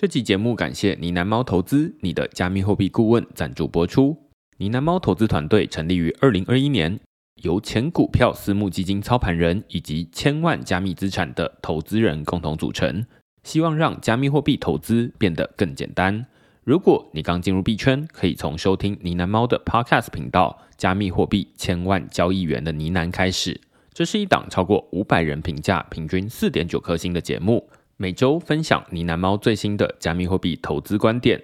这期节目感谢呢喃猫投资你的加密货币顾问赞助播出。呢喃猫投资团队成立于二零二一年，由前股票私募基金操盘人以及千万加密资产的投资人共同组成，希望让加密货币投资变得更简单。如果你刚进入币圈，可以从收听呢喃猫的 Podcast 频道《加密货币千万交易员的呢喃》开始。这是一档超过五百人评价、平均四点九颗星的节目。每周分享呢喃猫最新的加密货币投资观点。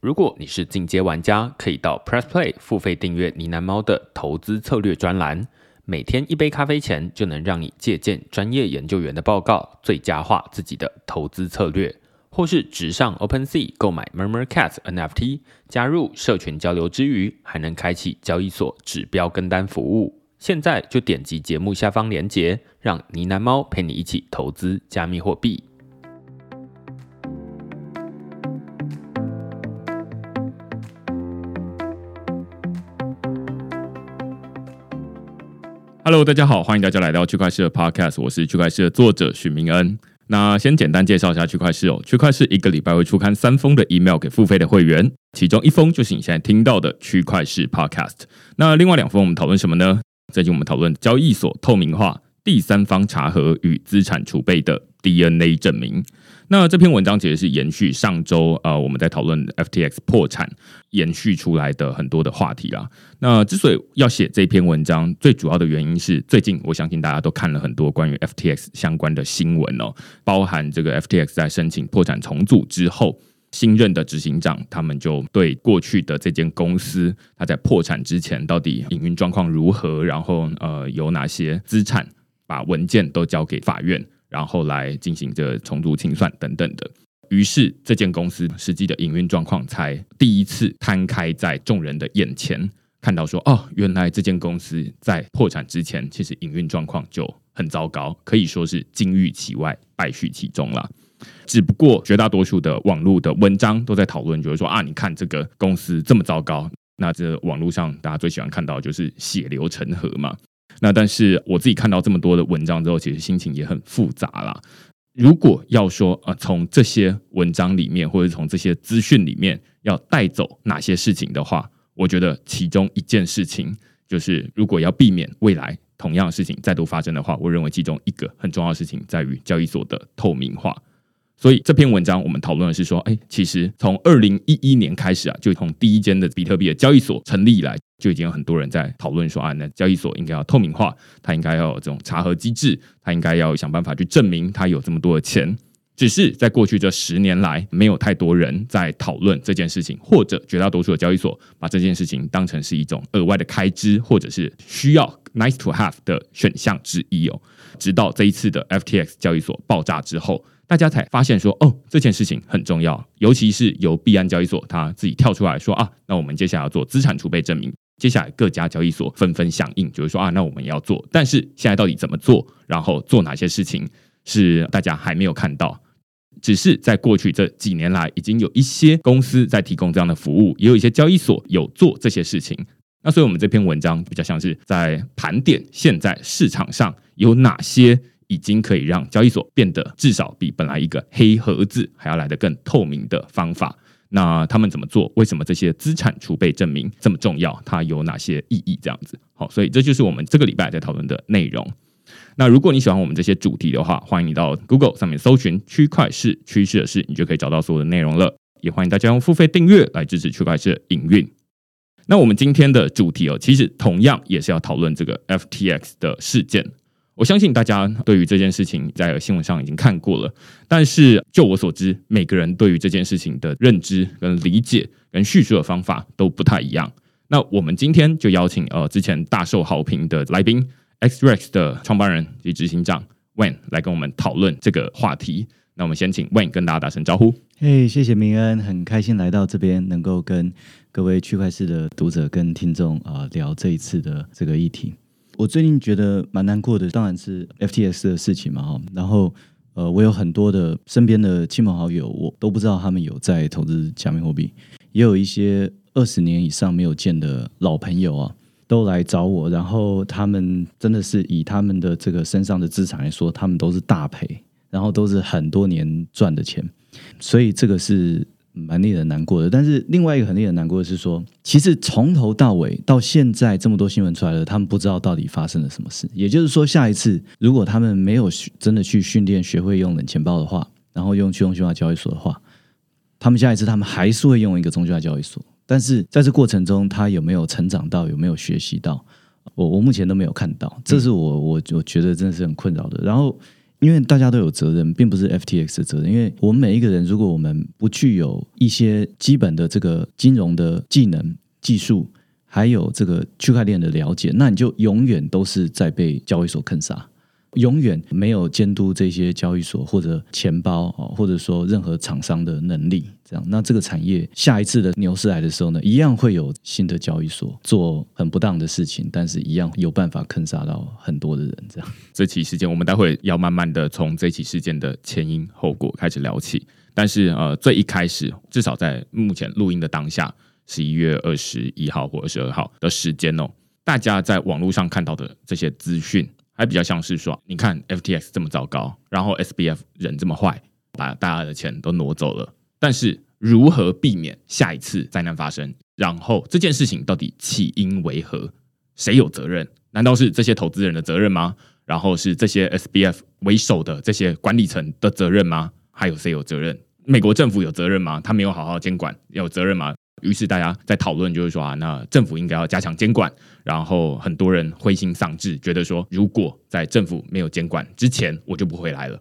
如果你是进阶玩家，可以到 Press Play 付费订阅呢喃猫的投资策略专栏。每天一杯咖啡钱，就能让你借鉴专业研究员的报告，最佳化自己的投资策略。或是直上 OpenSea 购买 Murmur Cat NFT，加入社群交流之余，还能开启交易所指标跟单服务。现在就点击节目下方链接，让呢喃猫陪你一起投资加密货币。Hello，大家好，欢迎大家来到区块链的 Podcast，我是区块链的作者许明恩。那先简单介绍一下区块链哦，区块链一个礼拜会出刊三封的 email 给付费的会员，其中一封就是你现在听到的区块链 Podcast。那另外两封我们讨论什么呢？最近我们讨论交易所透明化、第三方查核与资产储备的 DNA 证明。那这篇文章其实是延续上周呃我们在讨论 FTX 破产延续出来的很多的话题啦。那之所以要写这篇文章，最主要的原因是最近我相信大家都看了很多关于 FTX 相关的新闻哦，包含这个 FTX 在申请破产重组之后，新任的执行长他们就对过去的这间公司，他在破产之前到底营运状况如何，然后呃有哪些资产，把文件都交给法院。然后来进行这重组清算等等的，于是这间公司实际的营运状况才第一次摊开在众人的眼前，看到说哦，原来这间公司在破产之前，其实营运状况就很糟糕，可以说是金玉其外，败絮其中了。只不过绝大多数的网络的文章都在讨论，就是说啊，你看这个公司这么糟糕，那这网络上大家最喜欢看到就是血流成河嘛。那但是我自己看到这么多的文章之后，其实心情也很复杂啦。如果要说啊，从这些文章里面，或者从这些资讯里面要带走哪些事情的话，我觉得其中一件事情就是，如果要避免未来同样的事情再度发生的话，我认为其中一个很重要的事情在于交易所的透明化。所以这篇文章我们讨论的是说，哎，其实从二零一一年开始啊，就从第一间的比特币的交易所成立以来，就已经有很多人在讨论说，啊，那交易所应该要透明化，它应该要有这种查核机制，它应该要想办法去证明它有这么多的钱。只是在过去这十年来，没有太多人在讨论这件事情，或者绝大多数的交易所把这件事情当成是一种额外的开支，或者是需要 nice to have 的选项之一哦。直到这一次的 FTX 交易所爆炸之后。大家才发现说，哦，这件事情很重要，尤其是由币安交易所他自己跳出来说啊，那我们接下来要做资产储备证明。接下来各家交易所纷纷响应，就是说啊，那我们要做。但是现在到底怎么做，然后做哪些事情，是大家还没有看到。只是在过去这几年来，已经有一些公司在提供这样的服务，也有一些交易所有做这些事情。那所以我们这篇文章比较像是在盘点现在市场上有哪些。已经可以让交易所变得至少比本来一个黑盒子还要来得更透明的方法。那他们怎么做？为什么这些资产储备证明这么重要？它有哪些意义？这样子，好，所以这就是我们这个礼拜在讨论的内容。那如果你喜欢我们这些主题的话，欢迎你到 Google 上面搜寻“区块市趋势的事”，你就可以找到所有的内容了。也欢迎大家用付费订阅来支持区块链营运。那我们今天的主题哦，其实同样也是要讨论这个 FTX 的事件。我相信大家对于这件事情在新闻上已经看过了，但是就我所知，每个人对于这件事情的认知、跟理解、跟叙述的方法都不太一样。那我们今天就邀请呃之前大受好评的来宾 XREX 的创办人及执行长 Wayne 来跟我们讨论这个话题。那我们先请 Wayne 跟大家打声招呼。嘿，谢谢明恩，很开心来到这边，能够跟各位区块市的读者跟听众啊聊这一次的这个议题。我最近觉得蛮难过的，当然是 FTX 的事情嘛，哈。然后，呃，我有很多的身边的亲朋好友，我都不知道他们有在投资加密货币，也有一些二十年以上没有见的老朋友啊，都来找我。然后他们真的是以他们的这个身上的资产来说，他们都是大赔，然后都是很多年赚的钱。所以这个是蛮令人难过的。但是另外一个很令人难过的是说，其实从头到尾到现在这么多新闻出来了，他们不知道到底发生了什么事。也就是说，下一次如果他们没有真的去训练、学会用冷钱包的话，然后用去中心化交易所的话，他们下一次他们还是会用一个中心化交易所。但是在这过程中，他有没有成长到，有没有学习到？我我目前都没有看到，这是我我我觉得真的是很困扰的。然后，因为大家都有责任，并不是 FTX 的责任，因为我们每一个人，如果我们不具有一些基本的这个金融的技能、技术，还有这个区块链的了解，那你就永远都是在被交易所坑杀。永远没有监督这些交易所或者钱包哦，或者说任何厂商的能力，这样那这个产业下一次的牛市来的时候呢，一样会有新的交易所做很不当的事情，但是一样有办法坑杀到很多的人。这样这起事件，我们待会要慢慢的从这起事件的前因后果开始聊起。但是呃，最一开始，至少在目前录音的当下，十一月二十一号或二十二号的时间哦，大家在网络上看到的这些资讯。还比较像是说，你看 FTX 这么糟糕，然后 SBF 人这么坏，把大家的钱都挪走了。但是如何避免下一次灾难发生？然后这件事情到底起因为何？谁有责任？难道是这些投资人的责任吗？然后是这些 SBF 为首的这些管理层的责任吗？还有谁有责任？美国政府有责任吗？他没有好好监管，有责任吗？于是大家在讨论，就是说啊，那政府应该要加强监管。然后很多人灰心丧志，觉得说，如果在政府没有监管之前，我就不回来了。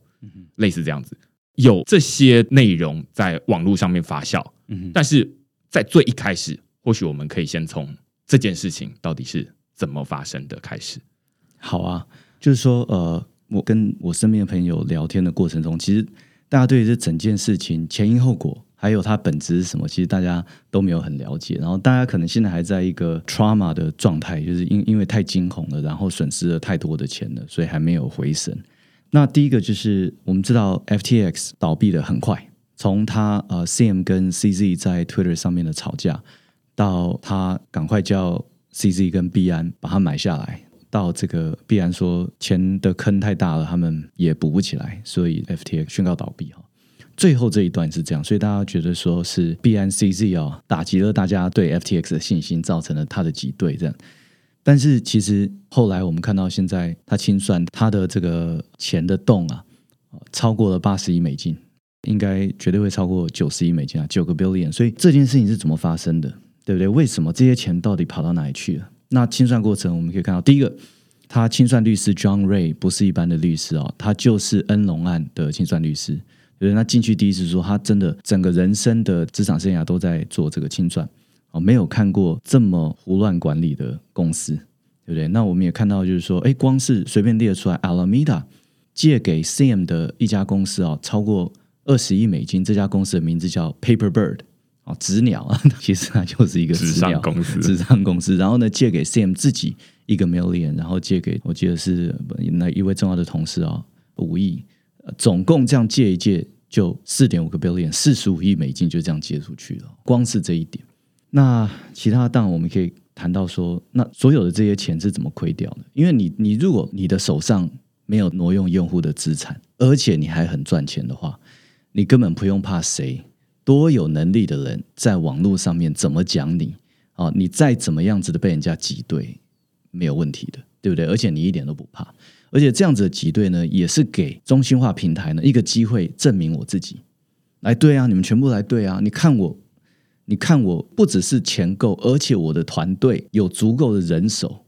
类似这样子，有这些内容在网络上面发酵。嗯但是在最一开始，或许我们可以先从这件事情到底是怎么发生的开始。好啊，就是说，呃，我跟我身边的朋友聊天的过程中，其实大家对这整件事情前因后果。还有它本质是什么？其实大家都没有很了解。然后大家可能现在还在一个 trauma 的状态，就是因因为太惊恐了，然后损失了太多的钱了，所以还没有回神。那第一个就是我们知道 FTX 倒闭的很快，从他呃 CM 跟 CZ 在 Twitter 上面的吵架，到他赶快叫 CZ 跟币安把它买下来，到这个币安说钱的坑太大了，他们也补不起来，所以 FTX 宣告倒闭哈。最后这一段是这样，所以大家觉得说是 BNCZ 哦打击了大家对 FTX 的信心，造成了它的挤兑这样。但是其实后来我们看到，现在它清算它的这个钱的洞啊，超过了八十亿美金，应该绝对会超过九十亿美金啊，九个 billion。所以这件事情是怎么发生的，对不对？为什么这些钱到底跑到哪里去了？那清算过程我们可以看到，第一个，他清算律师 John Ray 不是一般的律师哦，他就是恩隆案的清算律师。对，那进去第一次说，他真的整个人生的职场生涯都在做这个清算，哦，没有看过这么胡乱管理的公司，对不对？那我们也看到，就是说，哎，光是随便列出来，Alameda 借给 Sam 的一家公司啊，超过二十亿美金，这家公司的名字叫 Paper Bird，哦，纸鸟啊，其实它就是一个纸上公司，纸上公司。然后呢，借给 Sam 自己一个 million，然后借给我记得是那一位重要的同事啊，五亿。总共这样借一借就四点五个 billion，四十五亿美金就这样借出去了。光是这一点，那其他当然我们可以谈到说，那所有的这些钱是怎么亏掉的？因为你你如果你的手上没有挪用用户的资产，而且你还很赚钱的话，你根本不用怕谁多有能力的人在网络上面怎么讲你啊，你再怎么样子的被人家挤兑，没有问题的，对不对？而且你一点都不怕。而且这样子的挤兑呢，也是给中心化平台呢一个机会，证明我自己。来对啊，你们全部来对啊！你看我，你看我不只是钱够，而且我的团队有足够的人手，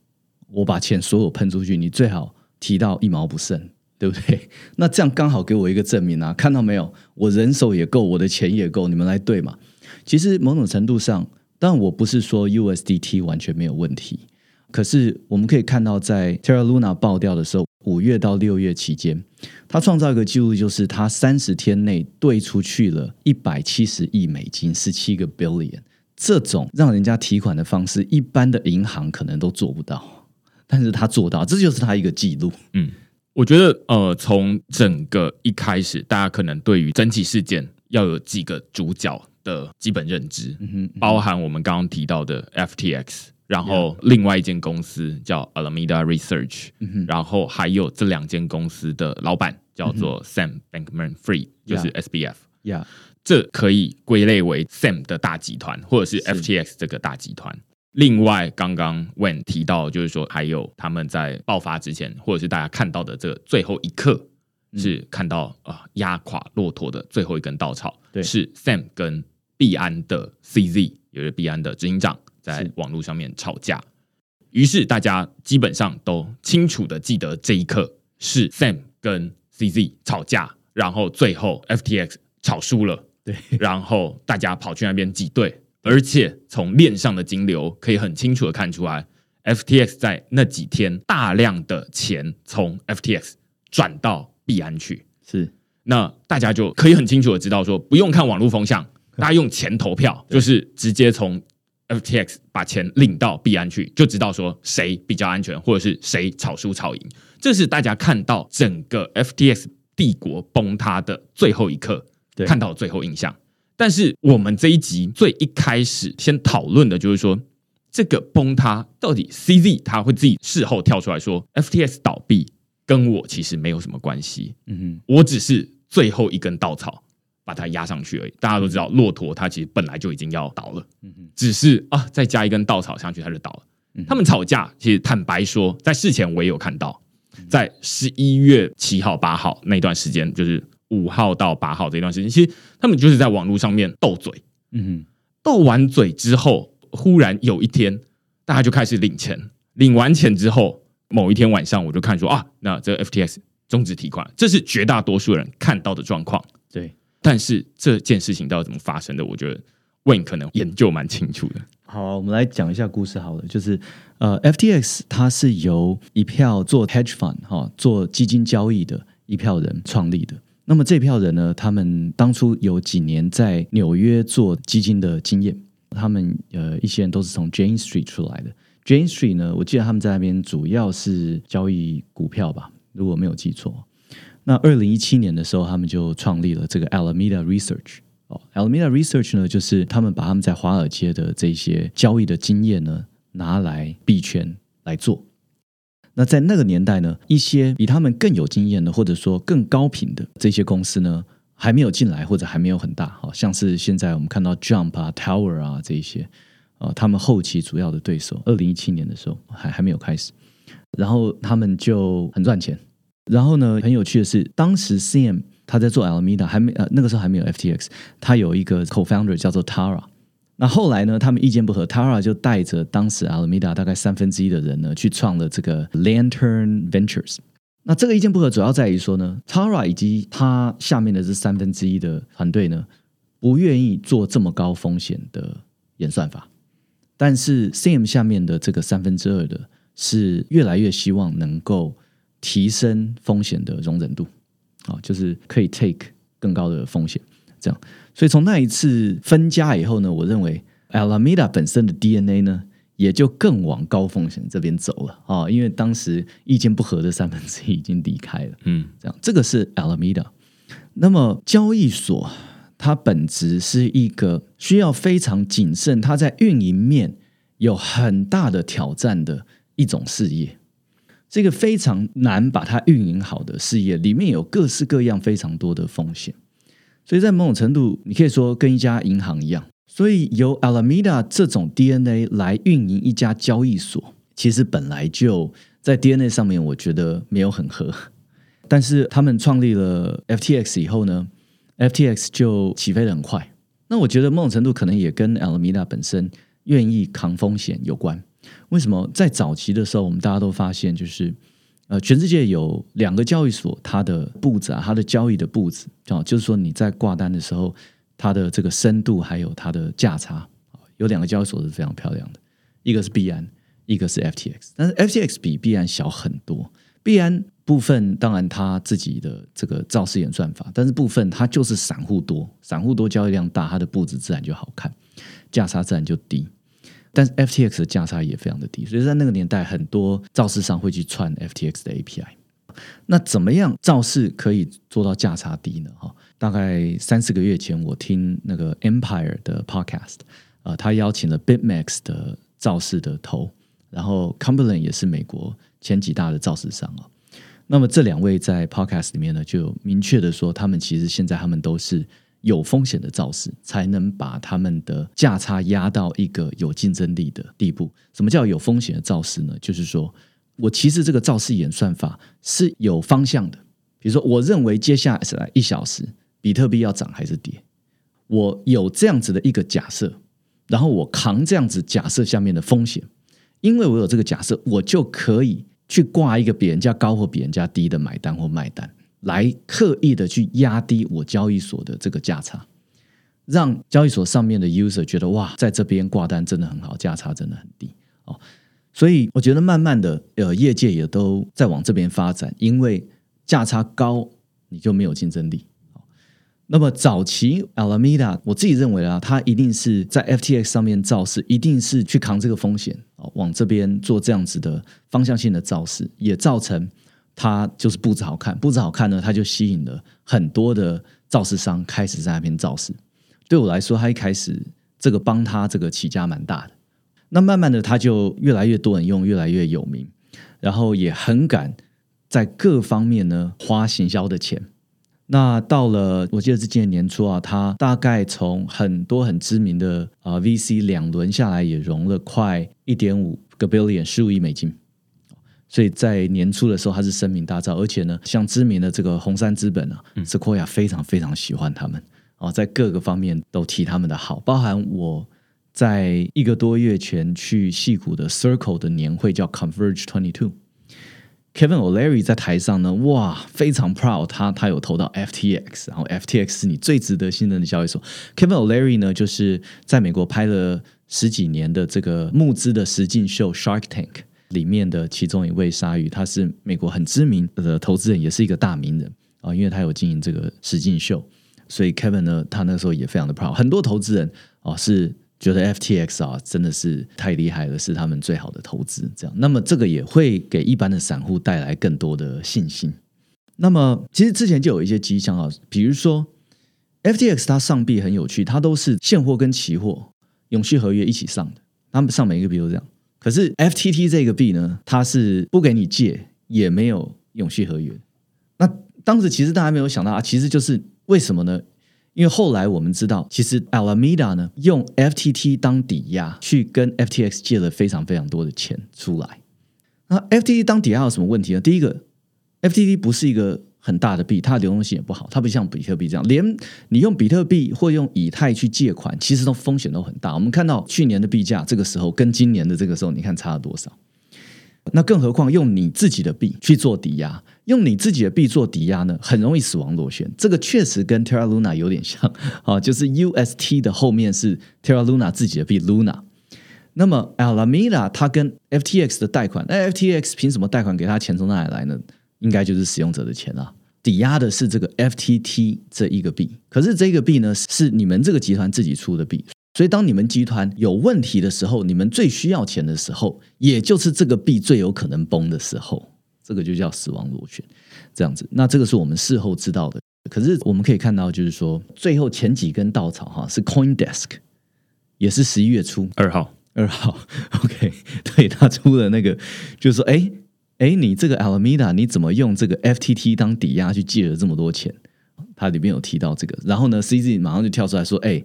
我把钱所有喷出去，你最好提到一毛不剩，对不对？那这样刚好给我一个证明啊！看到没有？我人手也够，我的钱也够，你们来对嘛？其实某种程度上，但我不是说 USDT 完全没有问题。可是我们可以看到，在 Terra Luna 爆掉的时候，五月到六月期间，他创造一个记录，就是他三十天内兑出去了一百七十亿美金，十七个 billion。这种让人家提款的方式，一般的银行可能都做不到，但是他做到，这就是他一个记录。嗯，我觉得，呃，从整个一开始，大家可能对于整体事件要有几个主角的基本认知，包含我们刚刚提到的 FTX。然后另外一间公司叫 Alameda Research，然后还有这两间公司的老板叫做 Sam Bankman-Fried，就是 SBF。呀，这可以归类为 Sam 的大集团，或者是是。FTX 这个大集团。另外，刚刚 Wen 提到，就是说还有他们在爆发之前，或者是大家看到的这个最后一刻，是看到啊压垮骆驼的最后一根稻草，对。是 Sam 跟币安的 CZ，也就是币安的执行长，在网络上面吵架。于是大家基本上都清楚的记得这一刻是 Sam 跟 CZ 吵架，然后最后 FTX 吵输了，对，然后大家跑去那边挤兑，而且从链上的金流可以很清楚的看出来，FTX 在那几天大量的钱从 FTX 转到币安去，是。那大家就可以很清楚的知道说，不用看网络风向，大家用钱投票，就是直接从 FTX 把钱领到币安去，就知道说谁比较安全，或者是谁炒输炒赢。这是大家看到整个 FTX 帝国崩塌的最后一刻，对看到的最后印象。但是我们这一集最一开始先讨论的就是说，这个崩塌到底 CZ 他会自己事后跳出来说，FTX 倒闭跟我其实没有什么关系，嗯哼我只是最后一根稻草把它压上去而已。大家都知道，骆驼它其实本来就已经要倒了，哼，嗯，只是啊再加一根稻草上去，它就倒了。嗯他们吵架，其实坦白说，在事前我也有看到，在十一月七号、八号那段时间，就是五号到八号这段时间，其实他们就是在网络上面斗嘴，嗯哼，斗完嘴之后，忽然有一天，大家就开始领钱。领完钱之后，某一天晚上，我就看说啊，那这个 FTX 终止提款，这是绝大多数人看到的状况。对。但是这件事情到底怎么发生的，我觉得 Wayne 可能研究蛮清楚的。好，我们来讲一下故事好了，就是呃，FTX 它是由一票做 hedge fund 哈、做基金交易的一票人创立的。那么这票人呢，他们当初有几年在纽约做基金的经验，他们呃一些人都是从 Jane Street 出来的。Jane Street 呢，我记得他们在那边主要是交易股票吧，如果没有记错。那二零一七年的时候，他们就创立了这个 Alameda Research。哦，Alameda Research 呢，就是他们把他们在华尔街的这些交易的经验呢，拿来币圈来做。那在那个年代呢，一些比他们更有经验的，或者说更高频的这些公司呢，还没有进来，或者还没有很大，好像是现在我们看到 Jump 啊、Tower 啊这一些，呃，他们后期主要的对手，二零一七年的时候还还没有开始，然后他们就很赚钱。然后呢，很有趣的是，当时 Sam 他在做 Alameda，还没呃那个时候还没有 FTX，他有一个 co-founder 叫做 Tara。那后来呢，他们意见不合，Tara 就带着当时 Alameda 大概三分之一的人呢，去创了这个 Lantern Ventures。那这个意见不合主要在于说呢，Tara 以及他下面的这三分之一的团队呢，不愿意做这么高风险的演算法，但是 Sam 下面的这个三分之二的是越来越希望能够提升风险的容忍度，啊，就是可以 take 更高的风险，这样。所以从那一次分家以后呢，我认为 Alameda 本身的 DNA 呢，也就更往高风险这边走了啊，因为当时意见不合的三分之一已经离开了，嗯，这样，这个是 Alameda。那么交易所它本质是一个需要非常谨慎，它在运营面有很大的挑战的一种事业。这个非常难把它运营好的事业，里面有各式各样非常多的风险，所以在某种程度，你可以说跟一家银行一样。所以由 Alameda 这种 DNA 来运营一家交易所，其实本来就在 DNA 上面，我觉得没有很合。但是他们创立了 FTX 以后呢，FTX 就起飞的很快。那我觉得某种程度可能也跟 Alameda 本身愿意扛风险有关。为什么在早期的时候，我们大家都发现，就是呃，全世界有两个交易所，它的步子啊，它的交易的步子啊，就是说你在挂单的时候，它的这个深度还有它的价差，有两个交易所是非常漂亮的，一个是币安，一个是 FTX，但是 FTX 比币安小很多。币安部分当然它自己的这个造势演算法，但是部分它就是散户多，散户多交易量大，它的步子自然就好看，价差自然就低。但是 FTX 的价差也非常的低，所以在那个年代，很多造市商会去串 FTX 的 API。那怎么样造市可以做到价差低呢？哈，大概三四个月前，我听那个 Empire 的 Podcast，呃，他邀请了 BitMax 的造市的头，然后 Cumberland 也是美国前几大的造市商啊。那么这两位在 Podcast 里面呢，就明确的说，他们其实现在他们都是有风险的造势，才能把他们的价差压到一个有竞争力的地步。什么叫有风险的造势呢？就是说我其实这个造势演算法是有方向的。比如说，我认为接下来一小时比特币要涨还是跌，我有这样子的一个假设，然后我扛这样子假设下面的风险，因为我有这个假设，我就可以去挂一个比人家高或比人家低的买单或卖单。来刻意的去压低我交易所的这个价差，让交易所上面的 user 觉得哇，在这边挂单真的很好，价差真的很低哦。所以我觉得慢慢的，呃，业界也都在往这边发展，因为价差高，你就没有竞争力。那么早期 Alameda，我自己认为啊，它一定是在 FTX 上面造势，一定是去扛这个风险哦，往这边做这样子的方向性的造势，也造成。它就是布置好看，布置好看呢，它就吸引了很多的造势商开始在那边造势。对我来说，他一开始这个帮他这个起家蛮大的。那慢慢的，他就越来越多人用，越来越有名，然后也很敢在各方面呢花行销的钱。那到了我记得是今年年初啊，他大概从很多很知名的啊 VC 两轮下来，也融了快一点五个 billion 十五亿美金。所以在年初的时候，他是声名大噪，而且呢，像知名的这个红杉资本啊，Sequoia 非常非常喜欢他们啊，在各个方面都提他们的好，包含我在一个多月前去戏谷的 Circle 的年会叫 Converge Twenty Two，Kevin O'Leary 在台上呢，哇，非常 proud，他他有投到 FTX，然后 FTX 是你最值得信任的交易所，Kevin O'Leary 呢，就是在美国拍了十几年的这个募资的实境秀 Shark Tank。里面的其中一位鲨鱼，他是美国很知名的投资人，也是一个大名人啊，因为他有经营这个实境秀，所以 Kevin 呢，他那时候也非常的 proud。很多投资人啊是觉得 FTX 啊真的是太厉害了，是他们最好的投资。这样，那么这个也会给一般的散户带来更多的信心。那么其实之前就有一些迹象啊，比如说 FTX 它上币很有趣，它都是现货跟期货永续合约一起上的，他们上每一个币都这样。可是 FTT 这个币呢，它是不给你借，也没有永续合约。那当时其实大家没有想到啊，其实就是为什么呢？因为后来我们知道，其实 Alameda 呢用 FTT 当抵押去跟 FTX 借了非常非常多的钱出来。那 FTT 当抵押有什么问题呢？第一个，FTT 不是一个。很大的币，它的流动性也不好，它不像比特币这样，连你用比特币或用以太去借款，其实都风险都很大。我们看到去年的币价，这个时候跟今年的这个时候，你看差了多少？那更何况用你自己的币去做抵押，用你自己的币做抵押呢，很容易死亡螺旋。这个确实跟 Terra Luna 有点像啊，就是 UST 的后面是 Terra Luna 自己的币 Luna。那么 Alameda 它跟 FTX 的贷款，那 FTX 凭什么贷款给他钱从哪里来呢？应该就是使用者的钱啊，抵押的是这个 FTT 这一个币，可是这个币呢是你们这个集团自己出的币，所以当你们集团有问题的时候，你们最需要钱的时候，也就是这个币最有可能崩的时候，这个就叫死亡螺旋，这样子。那这个是我们事后知道的，可是我们可以看到，就是说最后前几根稻草哈，是 CoinDesk，也是十一月初二号，二号，OK，对他出了那个，就是说，哎。哎，你这个 Alameda 你怎么用这个 FTT 当抵押去借了这么多钱？它里面有提到这个，然后呢，CZ 马上就跳出来说：“哎，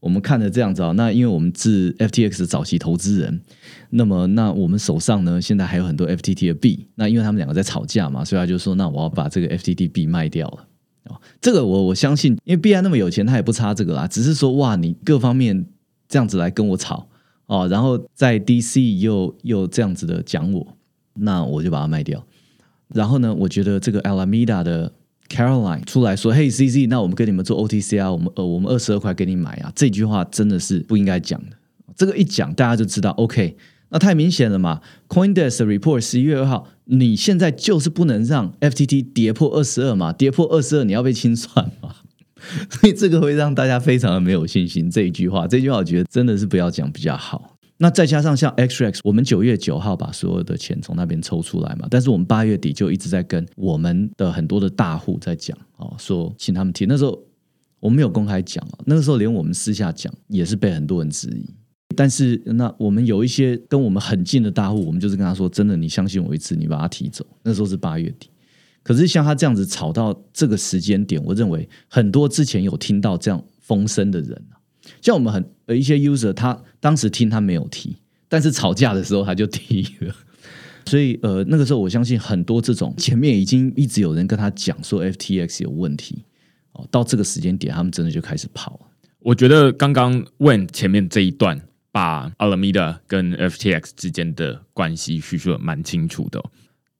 我们看了这样子啊，那因为我们是 FTX 早期投资人，那么那我们手上呢现在还有很多 FTT 的币，那因为他们两个在吵架嘛，所以他就说：那我要把这个 FTT 币卖掉了。哦，这个我我相信，因为币安那么有钱，他也不差这个啦，只是说哇，你各方面这样子来跟我吵哦，然后在 DC 又又这样子的讲我。”那我就把它卖掉，然后呢，我觉得这个 Alameda 的 Caroline 出来说：“嘿，CZ，那我们跟你们做 OTC 啊，我们呃，我们二十二块给你买啊。”这句话真的是不应该讲的。这个一讲，大家就知道，OK，那太明显了嘛。CoinDesk report 十一月二号，你现在就是不能让 FTT 跌破二十二嘛？跌破二十二，你要被清算嘛？所以这个会让大家非常的没有信心。这一句话，这句话我觉得真的是不要讲比较好。那再加上像 XRX，我们九月九号把所有的钱从那边抽出来嘛，但是我们八月底就一直在跟我们的很多的大户在讲哦，说请他们提。那时候我们没有公开讲啊，那个时候连我们私下讲也是被很多人质疑。但是那我们有一些跟我们很近的大户，我们就是跟他说，真的，你相信我一次，你把它提走。那时候是八月底，可是像他这样子炒到这个时间点，我认为很多之前有听到这样风声的人，像我们很呃一些 user，他当时听他没有提，但是吵架的时候他就提了。所以呃那个时候我相信很多这种前面已经一直有人跟他讲说 FTX 有问题哦，到这个时间点他们真的就开始跑了。我觉得刚刚问前面这一段，把 Alameda 跟 FTX 之间的关系叙述的蛮清楚的、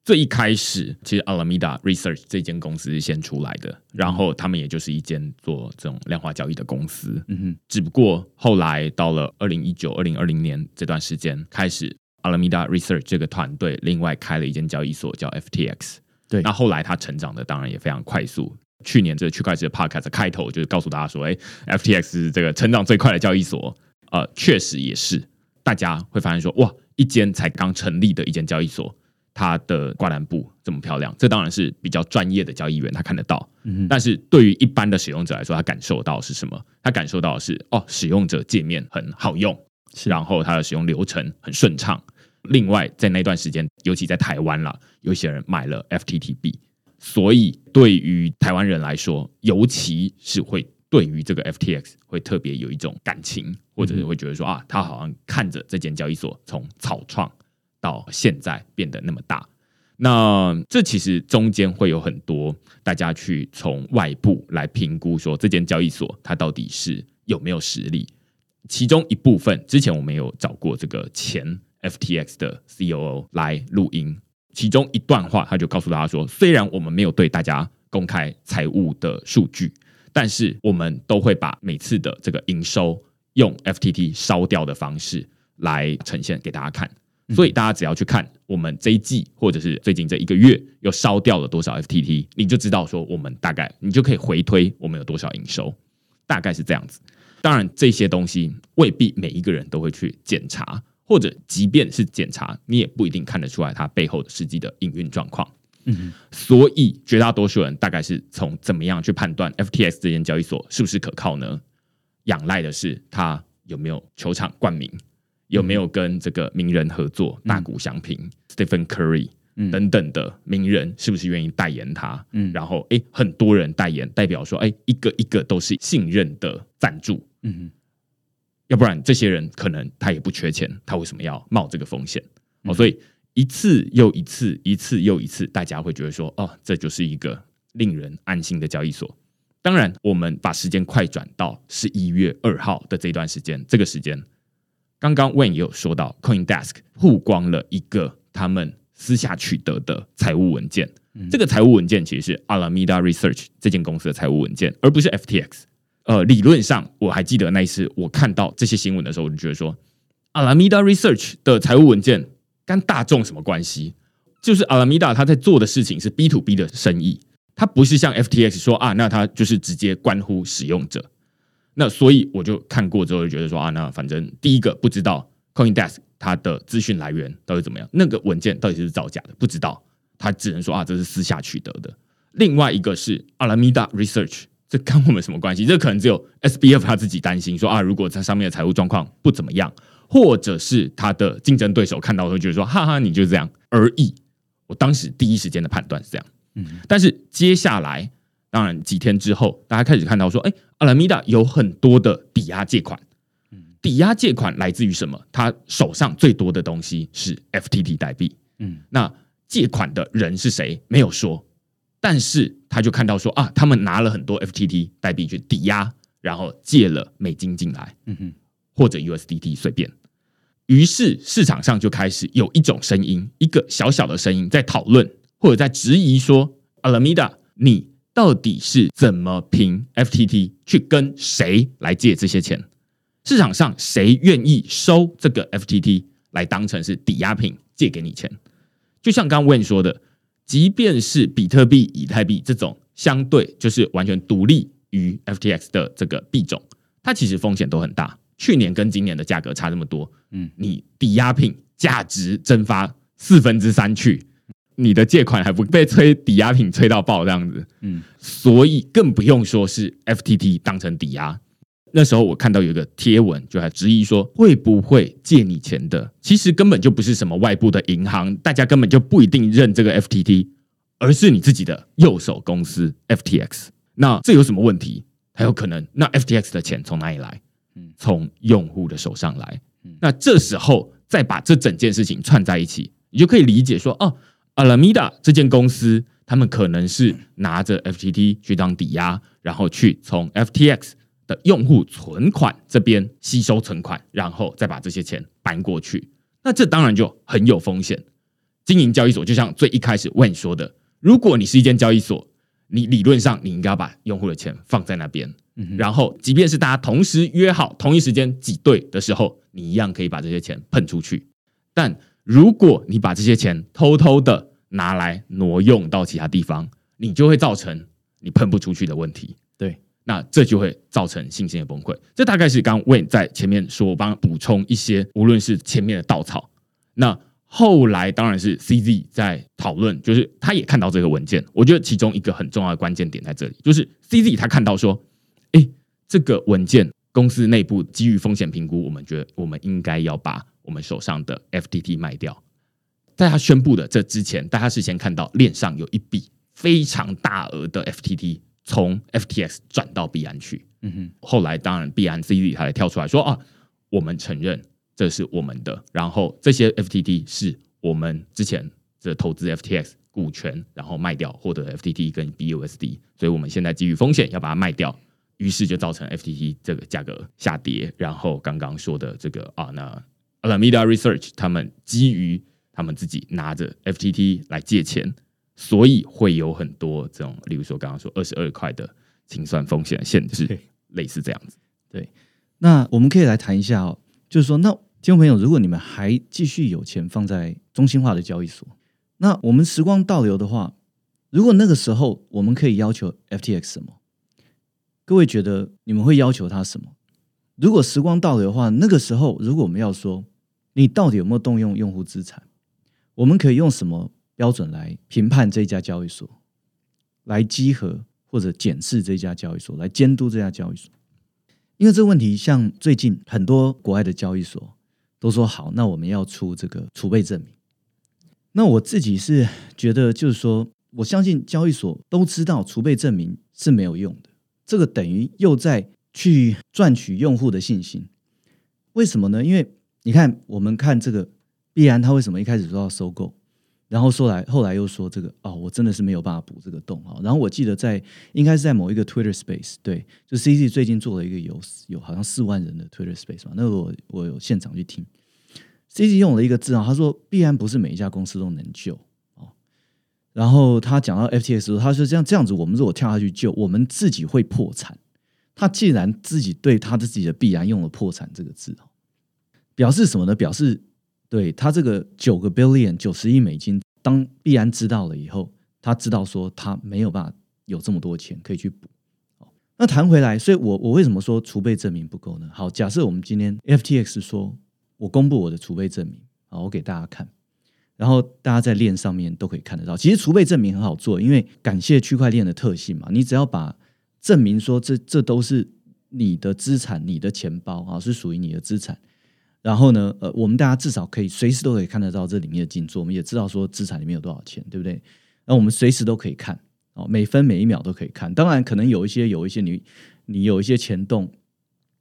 最一开始，其实 Alameda Research 这间公司是先出来的，然后他们也就是一间做这种量化交易的公司。嗯哼，只不过后来到了二零一九、二零二零年这段时间，开始 Alameda Research 这个团队另外开了一间交易所叫 FTX。对那后来它成长的当然也非常快速。去年这个区块链的 Podcast 开头就是告诉大家说，哎，FTX 是这个成长最快的交易所。呃，确实也是，大家会发现说，哇，一间才刚成立的一间交易所，它的挂单布这么漂亮，这当然是比较专业的交易员他看得到。嗯但是对于一般的使用者来说，他感受到是什么？他感受到的是哦，使用者界面很好用，是然后它的使用流程很顺畅。另外，在那段时间，尤其在台湾啦，有一些人买了 FTTB，所以对于台湾人来说，尤其是会对于这个 FTX 会特别有一种感情，或者是会觉得说啊，他好像看着这间交易所从草创到现在变得那么大。那这其实中间会有很多大家去从外部来评估，说这间交易所它到底是有没有实力。其中一部分，之前我们有找过这个前 FTX 的 COO 来录音，其中一段话他就告诉大家说，虽然我们没有对大家公开财务的数据，但是我们都会把每次的这个营收用 FTT 烧掉的方式来呈现给大家看。所以大家只要去看我们这一季或者是最近这一个月又烧掉了多少 FTT，你就知道说我们大概你就可以回推我们有多少营收，大概是这样子。当然这些东西未必每一个人都会去检查，或者即便是检查，你也不一定看得出来它背后的实际的营运状况。嗯所以绝大多数人大概是从怎么样去判断 FTX 这间交易所是不是可靠呢？仰赖的是它有没有球场冠名，有没有跟这个名人合作、大谷翔平、Stephen Curry 嗯。等等的名人是不是愿意代言他？嗯。然后诶，很多人代言，代表说诶，一个一个都是信任的赞助，嗯要不然这些人可能他也不缺钱，他为什么要冒这个风险？嗯。哦，所以一次又一次，一次又一次，大家会觉得说，哦，这就是一个令人安心的交易所。当然，我们把时间快转到十一月二号的这段时间，这个时间，刚刚 Wayne 也有说到，CoinDesk 曝光了一个他们私下取得的财务文件。这个财务文件其实是 Alameda Research 这间公司的财务文件，而不是 FTX。呃，理论上我还记得那一次我看到这些新闻的时候，我就觉得说，Alameda Research 的财务文件跟大众什么关系？就是 Alameda 他在做的事情是 B to B 的生意，它不是像 FTX 说啊，那它就是直接关乎使用者。那所以我就看过之后就觉得说啊，那反正第一个不知道 CoinDesk 它的资讯来源到底怎么样，那个文件到底是造假的，不知道，他只能说啊，这是私下取得的。另外一个是 Alameda Research，这跟我们什么关系？这可能只有 SBF 他自己担心说啊，如果在上面的财务状况不怎么样，或者是他的竞争对手看到会觉得说，哈哈，你就这样而已。我当时第一时间的判断是这样，嗯但是接下来，当然几天之后，大家开始看到说，哎，Alameda 有很多的抵押借款，抵押借款来自于什么？他手上最多的东西是 FTT 代币，嗯那借款的人是谁？没有说，但是他就看到说啊，他们拿了很多 FTT 代币去抵押，然后借了美金进来，嗯哼或者 USDT 随便。于是市场上就开始有一种声音，一个小小的声音在讨论或者在质疑说，Alameda，你到底是怎么凭 FTT 去跟谁来借这些钱？市场上谁愿意收这个 FTT 来当成是抵押品借给你钱？就像刚刚 Wayne 说的，即便是比特币、以太币这种相对就是完全独立于 FTX 的这个币种，它其实风险都很大。去年跟今年的价格差这么多，嗯你抵押品价值蒸发四分之三去，你的借款还不被催抵押品催到爆这样子，嗯所以更不用说是 FTT 当成抵押。那时候我看到有一个贴文，就还质疑说，会不会借你钱的，其实根本就不是什么外部的银行，大家根本就不一定认这个 FTT，而是你自己的右手公司 FTX。那这有什么问题？还有可能，那 FTX 的钱从哪里来？嗯从用户的手上来嗯。那这时候再把这整件事情串在一起，你就可以理解说，哦，Alameda 这间公司，他们可能是拿着 FTT 去当抵押，然后去从 FTX 的用户存款这边吸收存款，然后再把这些钱搬过去。那这当然就很有风险。经营交易所就像最一开始问说的，如果你是一间交易所，你理论上你应该要把用户的钱放在那边，嗯然后即便是大家同时约好同一时间挤兑的时候，你一样可以把这些钱喷出去。但如果你把这些钱偷偷的拿来挪用到其他地方，你就会造成你喷不出去的问题。对，那这就会造成信心的崩溃。这大概是刚 Wayne 在前面说，我帮他补充一些，无论是前面的稻草，那后来当然是 CZ 在讨论，就是他也看到这个文件。我觉得其中一个很重要的关键点在这里，就是 CZ 他看到说，哎，这个文件公司内部基于风险评估，我们觉得我们应该要把我们手上的 FTT 卖掉。在他宣布的这之前，大家事先看到链上有一笔非常大额的 FTT 从 FTX 转到币安去。嗯哼，后来当然币安 CZ 他才跳出来说啊，我们承认这是我们的，然后这些 FTT 是我们之前的投资 FTX 股权，然后卖掉获得 FTT 跟 BUSD，所以我们现在基于风险要把它卖掉，于是就造成 FTT 这个价格下跌。然后刚刚说的这个啊，那 Alameda Research 他们基于他们自己拿着 FTT 来借钱，所以会有很多这种，例如说刚刚说二十二块的清算风险限制，类似这样子。对那我们可以来谈一下哦，就是说，那听众朋友，如果你们还继续有钱放在中心化的交易所，那我们时光倒流的话，如果那个时候我们可以要求 FTX 什么？各位觉得你们会要求他什么？如果时光倒流的话，那个时候如果我们要说你到底有没有动用用户资产，我们可以用什么标准来评判这家交易所，来稽核或者检视这家交易所，来监督这家交易所？因为这个问题，像最近很多国外的交易所都说好，那我们要出这个储备证明。那我自己是觉得，就是说，我相信交易所都知道储备证明是没有用的，这个等于又在去赚取用户的信心。为什么呢？因为你看，我们看这个必然，他为什么一开始说要收购？然后说来，后来又说这个哦，我真的是没有办法补这个洞啊。然后我记得在应该是在某一个 Twitter Space，对，就 CZ 最近做了一个有有好像四万人的 Twitter Space 嘛，那个我我有现场去听，CZ 用了一个字啊，他说必然不是每一家公司都能救哦。然后他讲到 FTX 的时候，他说这样这样子，我们如果跳下去救，我们自己会破产。他既然自己对他的自己的必然用了破产这个字，表示什么呢？表示对他这个九个 billion 九十亿美金，当必然知道了以后，他知道说他没有办法有这么多钱可以去补。那谈回来，所以我我为什么说储备证明不够呢？好，假设我们今天 FTX 说我公布我的储备证明，好，我给大家看，然后大家在链上面都可以看得到。其实储备证明很好做，因为感谢区块链的特性嘛，你只要把证明说这这都是你的资产，你的钱包啊是属于你的资产。然后呢，呃，我们大家至少可以随时都可以看得到这里面的进出，我们也知道说资产里面有多少钱，对不对？那我们随时都可以看哦，每分每一秒都可以看。当然，可能有一些有一些你你有一些钱洞，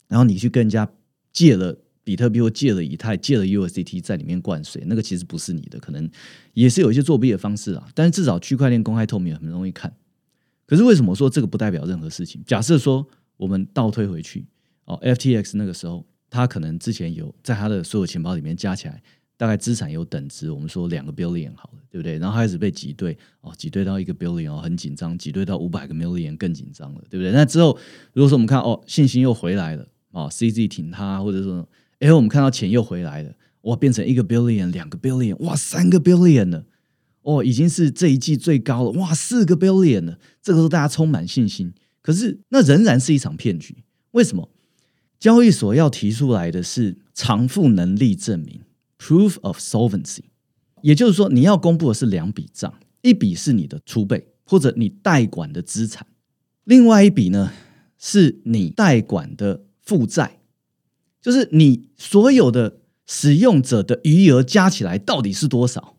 然后你去跟人家借了比特币或借了以太、借了 USDT 在里面灌水，那个其实不是你的，可能也是有一些作弊的方式啊。但是至少区块链公开透明，很容易看。可是为什么说这个不代表任何事情？假设说我们倒推回去哦，FTX 那个时候。他可能之前有在他的所有钱包里面加起来，大概资产有等值，我们说两个 billion 好了，对不对？然后开始被挤兑，哦，挤兑到一个 billion 哦，很紧张；挤兑到五百个 million 更紧张了，对不对？那之后，如果说我们看哦，信心又回来了，哦，CZ 挺他，或者说，哎，我们看到钱又回来了，哇，变成一个 billion、两个 billion，哇，三个 billion 了，哦，已经是这一季最高了，哇，四个 billion 了，这个时候大家充满信心，可是那仍然是一场骗局，为什么？交易所要提出来的是偿付能力证明 （proof of solvency），也就是说，你要公布的是两笔账，一笔是你的储备或者你代管的资产，另外一笔呢是你代管的负债，就是你所有的使用者的余额加起来到底是多少。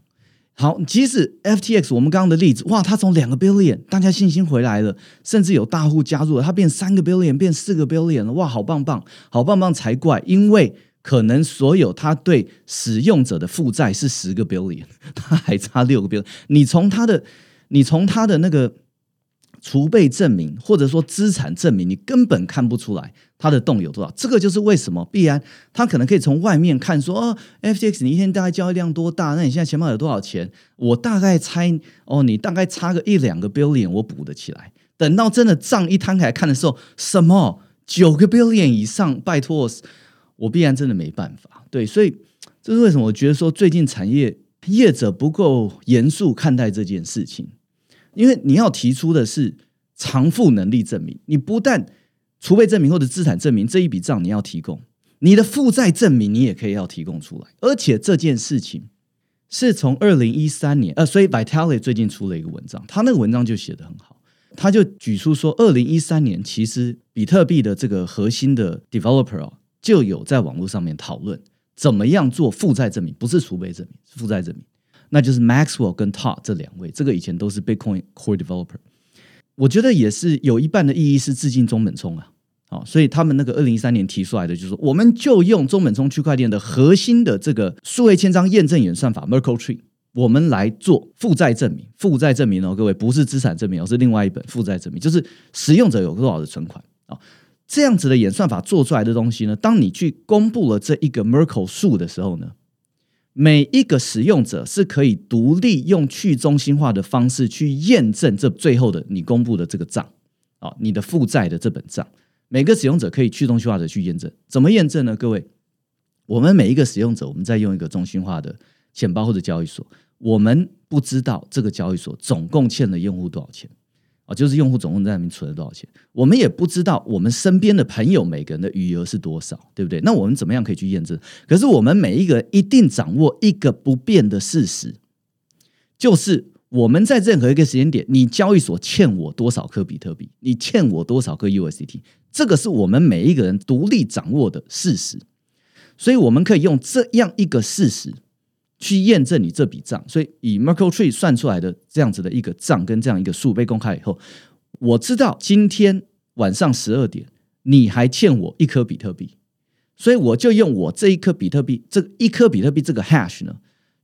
好，即使 FTX 我们刚刚的例子，哇，它从两个 billion，大家信心回来了，甚至有大户加入了，它变三个 billion，变四个 billion 了，哇，好棒棒，好棒棒才怪，因为可能所有它对使用者的负债是十个 billion，它还差六个 billion，你从它的，你从它的那个。储备证明或者说资产证明，你根本看不出来它的洞有多少。这个就是为什么必然他可能可以从外面看说哦，FTX 你一天大概交易量多大？那你现在钱包有多少钱？我大概猜哦，你大概差个一两个 billion 我补得起来。等到真的账一摊开来看的时候，什么九个 billion 以上？拜托，我必然真的没办法。对，所以这是为什么？我觉得说最近产业业者不够严肃看待这件事情。因为你要提出的是偿付能力证明，你不但储备证明或者资产证明这一笔账你要提供，你的负债证明你也可以要提供出来，而且这件事情是从二零一三年，呃，所以 Vitaly 最近出了一个文章，他那个文章就写的很好，他就举出说，二零一三年其实比特币的这个核心的 developer 就有在网络上面讨论怎么样做负债证明，不是储备证明，是负债证明。那就是 Maxwell 跟 Todd 这两位，这个以前都是 Bitcoin Core Developer，我觉得也是有一半的意义是致敬中本聪啊，好，所以他们那个二零一三年提出来的就是说，我们就用中本聪区块链的核心的这个数位签章验证演算法 Merkle Tree，我们来做负债证明，负债证明哦，各位不是资产证明而，是另外一本负债证明，就是使用者有多少的存款啊，这样子的演算法做出来的东西呢，当你去公布了这一个 Merkle 数的时候呢？每一个使用者是可以独立用去中心化的方式去验证这最后的你公布的这个账啊，你的负债的这本账，每个使用者可以去中心化的去验证。怎么验证呢？各位，我们每一个使用者，我们在用一个中心化的钱包或者交易所，我们不知道这个交易所总共欠了用户多少钱。啊，就是用户总共在那边存了多少钱，我们也不知道我们身边的朋友每个人的余额是多少，对不对？那我们怎么样可以去验证？可是我们每一个一定掌握一个不变的事实，就是我们在任何一个时间点，你交易所欠我多少颗比特币，你欠我多少颗 USDT，这个是我们每一个人独立掌握的事实，所以我们可以用这样一个事实。去验证你这笔账，所以以 Merkle Tree 算出来的这样子的一个账跟这样一个数被公开以后，我知道今天晚上十二点你还欠我一颗比特币，所以我就用我这一颗比特币这一颗比特币这个 hash 呢，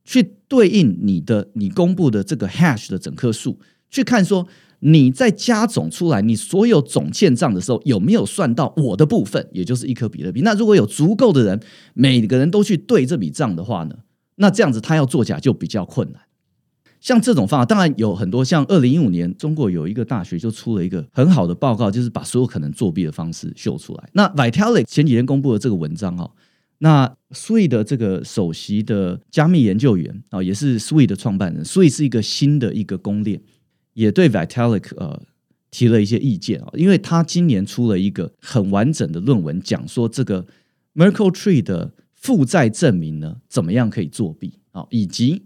去对应你的你公布的这个 hash 的整棵数，去看说你在加总出来你所有总欠账的时候有没有算到我的部分，也就是一颗比特币。那如果有足够的人每个人都去对这笔账的话呢？那这样子，他要作假就比较困难。像这种方法，当然有很多。像二零一五年，中国有一个大学就出了一个很好的报告，就是把所有可能作弊的方式秀出来。那 Vitalik 前几天公布的这个文章哈，那 Sui 的这个首席的加密研究员啊，也是 Sui 的创办人，，Sui 是一个新的一个公链，也对 Vitalik 呃提了一些意见啊，因为他今年出了一个很完整的论文，讲说这个 Merkle Tree 的。负债证明呢，怎么样可以作弊啊？以及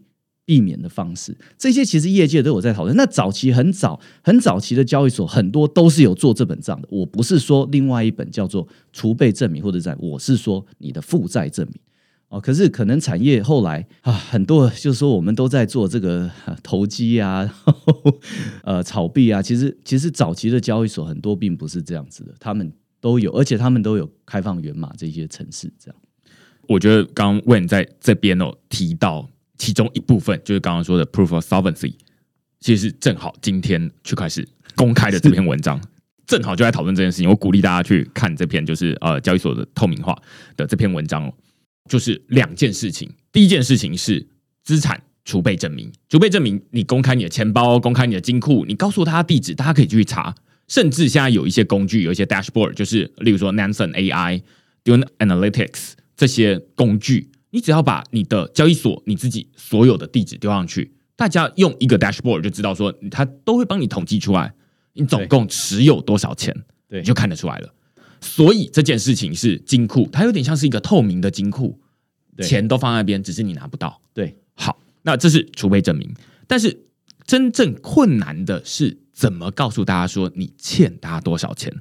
避免的方式，这些其实业界都有在讨论。那早期很早、很早期的交易所，很多都是有做这本账的。我不是说另外一本叫做储备证明或者在，我是说你的负债证明哦。可是可能产业后来啊，很多就是说我们都在做这个投机啊，呃，炒币啊。其实其实早期的交易所很多并不是这样子的，他们都有，而且他们都有开放源码这些城市这样。我觉得刚刚 Wen 在这边哦提到其中一部分，就是刚刚说的 Proof of Solvency，其实正好今天去开始公开的这篇文章，正好就在讨论这件事情。我鼓励大家去看这篇，就是呃交易所的透明化的这篇文章哦，就是两件事情。第一件事情是资产储备证明，储备证明你公开你的钱包，公开你的金库，你告诉他地址，大家可以去查。甚至现在有一些工具，有一些 dashboard，就是例如说 Nansen AI、Dune Analytics。这些工具，你只要把你的交易所你自己所有的地址丢上去，大家用一个 dashboard 就知道说，它都会帮你统计出来，你总共持有多少钱，对，你就看得出来了。所以这件事情是金库，它有点像是一个透明的金库，钱都放在那边，只是你拿不到。对，好，那这是储备证明。但是真正困难的是怎么告诉大家说你欠大家多少钱？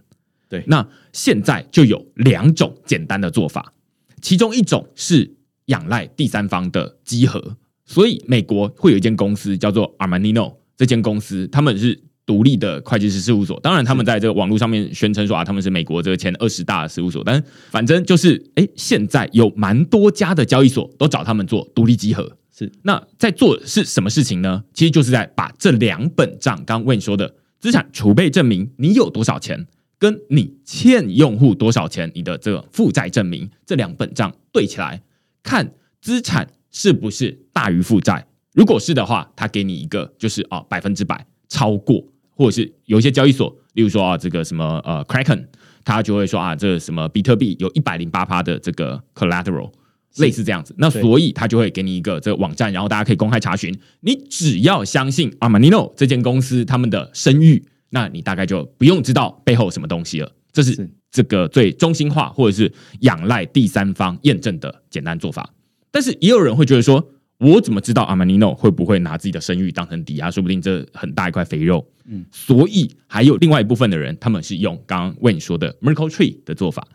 对，那现在就有两种简单的做法。其中一种是仰赖第三方的集合，所以美国会有一间公司叫做 Armanino，这间公司他们是独立的会计师事务所。当然，他们在这个网络上面宣称说啊，他们是美国这个前二十大的事务所。但反正就是，哎，现在有蛮多家的交易所都找他们做独立集合。是，那在做是什么事情呢？其实就是在把这两本账，刚刚问你说的资产储备证明你有多少钱，跟你欠用户多少钱，你的这个负债证明这两本账对起来，看资产。是不是大于负债？如果是的话，他给你一个就是啊百分之百超过，或者是有一些交易所，例如说啊这个什么呃 Kraken，他就会说啊这什么比特币有一百零八趴的这个 collateral，类似这样子。那所以他就会给你一个这个网站，然后大家可以公开查询。你只要相信 Armanino 这间公司他们的声誉，那你大概就不用知道背后什么东西了。这是这个最中心化或者是仰赖第三方验证的简单做法。但是也有人会觉得说，我怎么知道阿玛尼诺会不会拿自己的声誉当成抵押？说不定这很大一块肥肉。嗯，所以还有另外一部分的人，他们是用刚刚为你说的 Merkle Tree 的做法。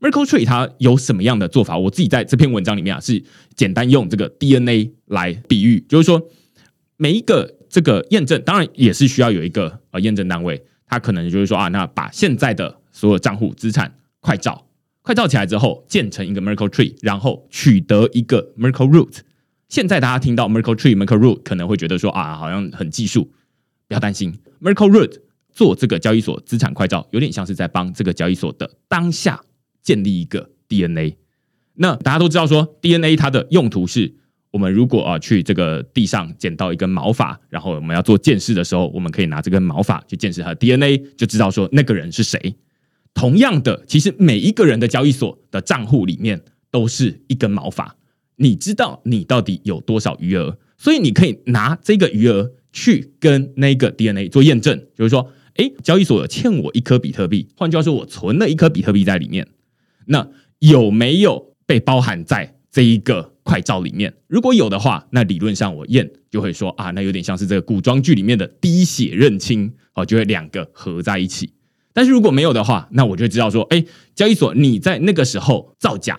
Merkle Tree 它有什么样的做法？我自己在这篇文章里面啊，是简单用这个 DNA 来比喻，就是说每一个这个验证，当然也是需要有一个呃验证单位，它可能就是说啊，那把现在的所有账户资产快照。快照起来之后，建成一个 Merkle Tree，然后取得一个 Merkle Root。现在大家听到 Merkle Tree、Merkle Root，可能会觉得说啊，好像很技术。不要担心，Merkle Root 做这个交易所资产快照，有点像是在帮这个交易所的当下建立一个 DNA。那大家都知道说，DNA 它的用途是我们如果啊去这个地上捡到一根毛发，然后我们要做鉴识的时候，我们可以拿这根毛发去鉴识它的 DNA，就知道说那个人是谁。同样的，其实每一个人的交易所的账户里面都是一根毛发，你知道你到底有多少余额，所以你可以拿这个余额去跟那个 DNA 做验证，就是说，哎，交易所有欠我一颗比特币，换句话说，我存了一颗比特币在里面，那有没有被包含在这一个快照里面？如果有的话，那理论上我验就会说啊，那有点像是这个古装剧里面的滴血认亲，哦，就会两个合在一起。但是如果没有的话，那我就知道说，哎，交易所你在那个时候造假，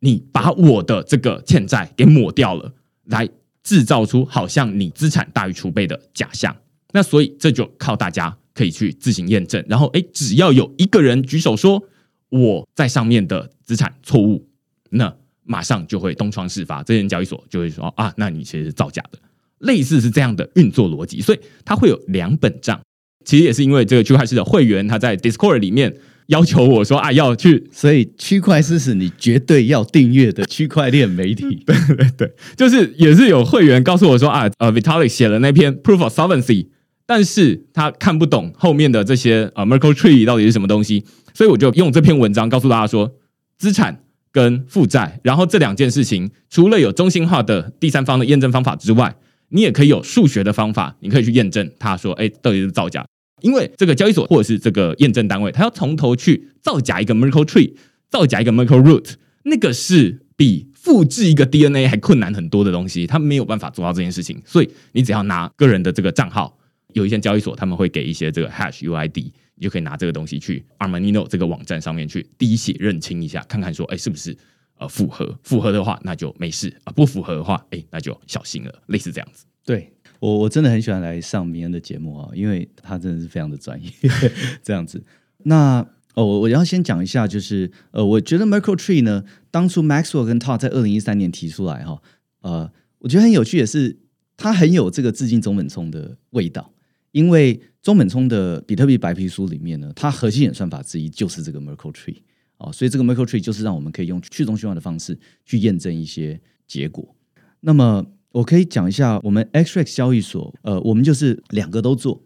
你把我的这个欠债给抹掉了，来制造出好像你资产大于储备的假象。那所以这就靠大家可以去自行验证。然后，哎，只要有一个人举手说我在上面的资产错误，那马上就会东窗事发，这间交易所就会说啊，那你其实是造假的。类似是这样的运作逻辑，所以它会有两本账。其实也是因为这个区块链的会员他在 Discord 里面要求我说啊要去，所以区块链是你绝对要订阅的区块链媒体。对对对，就是也是有会员告诉我说啊，呃，Vitalik 写了那篇 Proof of Solvency，但是他看不懂后面的这些呃 Merkle Tree 到底是什么东西，所以我就用这篇文章告诉大家说，资产跟负债，然后这两件事情除了有中心化的第三方的验证方法之外，你也可以有数学的方法，你可以去验证他说，哎，到底是造假。因为这个交易所或者是这个验证单位，他要从头去造假一个 Merkle Tree，造假一个 Merkle Root，那个是比复制一个 DNA 还困难很多的东西，他没有办法做到这件事情。所以你只要拿个人的这个账号，有一些交易所他们会给一些这个 Hash UID，你就可以拿这个东西去 Armanino 这个网站上面去滴血认清一下，看看说，哎，是不是呃符合？符合的话那就没事啊，不符合的话，哎，那就小心了。类似这样子，对。我我真的很喜欢来上明恩的节目啊，因为他真的是非常的专业，这样子。那哦，我我要先讲一下，就是呃，我觉得 Merkle Tree 呢，当初 Maxwell 跟 Todd 在二零一三年提出来哈，呃，我觉得很有趣，也是它很有这个致敬中本聪的味道，因为中本聪的比特币白皮书里面呢，它核心演算法之一就是这个 Merkle Tree 哦，所以这个 Merkle Tree 就是让我们可以用去中心化的方式去验证一些结果。那么我可以讲一下，我们 XRX 交易所，呃，我们就是两个都做。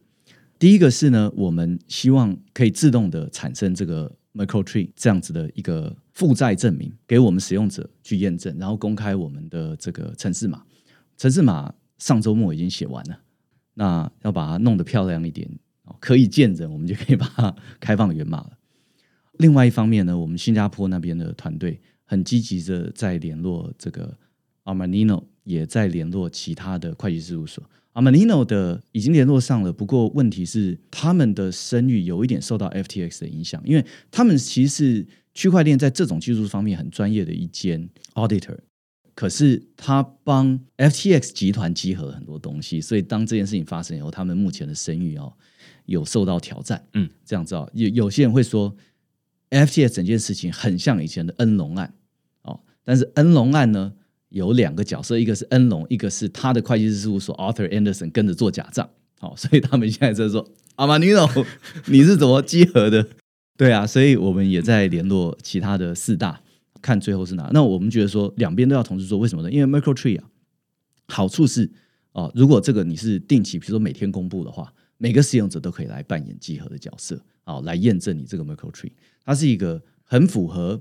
第一个是呢，我们希望可以自动的产生这个 Merkle Tree 这样子的一个负债证明，给我们使用者去验证，然后公开我们的这个城市码。城市码上周末已经写完了，那要把它弄得漂亮一点，可以见人，我们就可以把它开放源码了。另外一方面呢，我们新加坡那边的团队很积极的在联络这个 Armanino。也在联络其他的会计事务所，Armanino 的已经联络上了。不过问题是，他们的声誉有一点受到 FTX 的影响，因为他们其实是区块链在这种技术方面很专业的一间 auditor，可是他帮 FTX 集团集合了很多东西，所以当这件事情发生以后，他们目前的声誉哦有受到挑战。嗯，这样子哦，有有些人会说，FTX 整件事情很像以前的恩隆案哦，但是恩隆案呢有两个角色，一个是恩隆，一个是他的会计师事务所 Arthur Anderson 跟着做假账。好、所以他们现在在说阿玛尼诺，你是怎么集合的？对啊，所以我们也在联络其他的四大，看最后是哪。那我们觉得说两边都要同时做，为什么呢？因为 Merkle Tree 啊，好处是哦，如果这个你是定期，比如说每天公布的话，每个使用者都可以来扮演集合的角色，哦，来验证你这个 Merkle Tree，它是一个很符合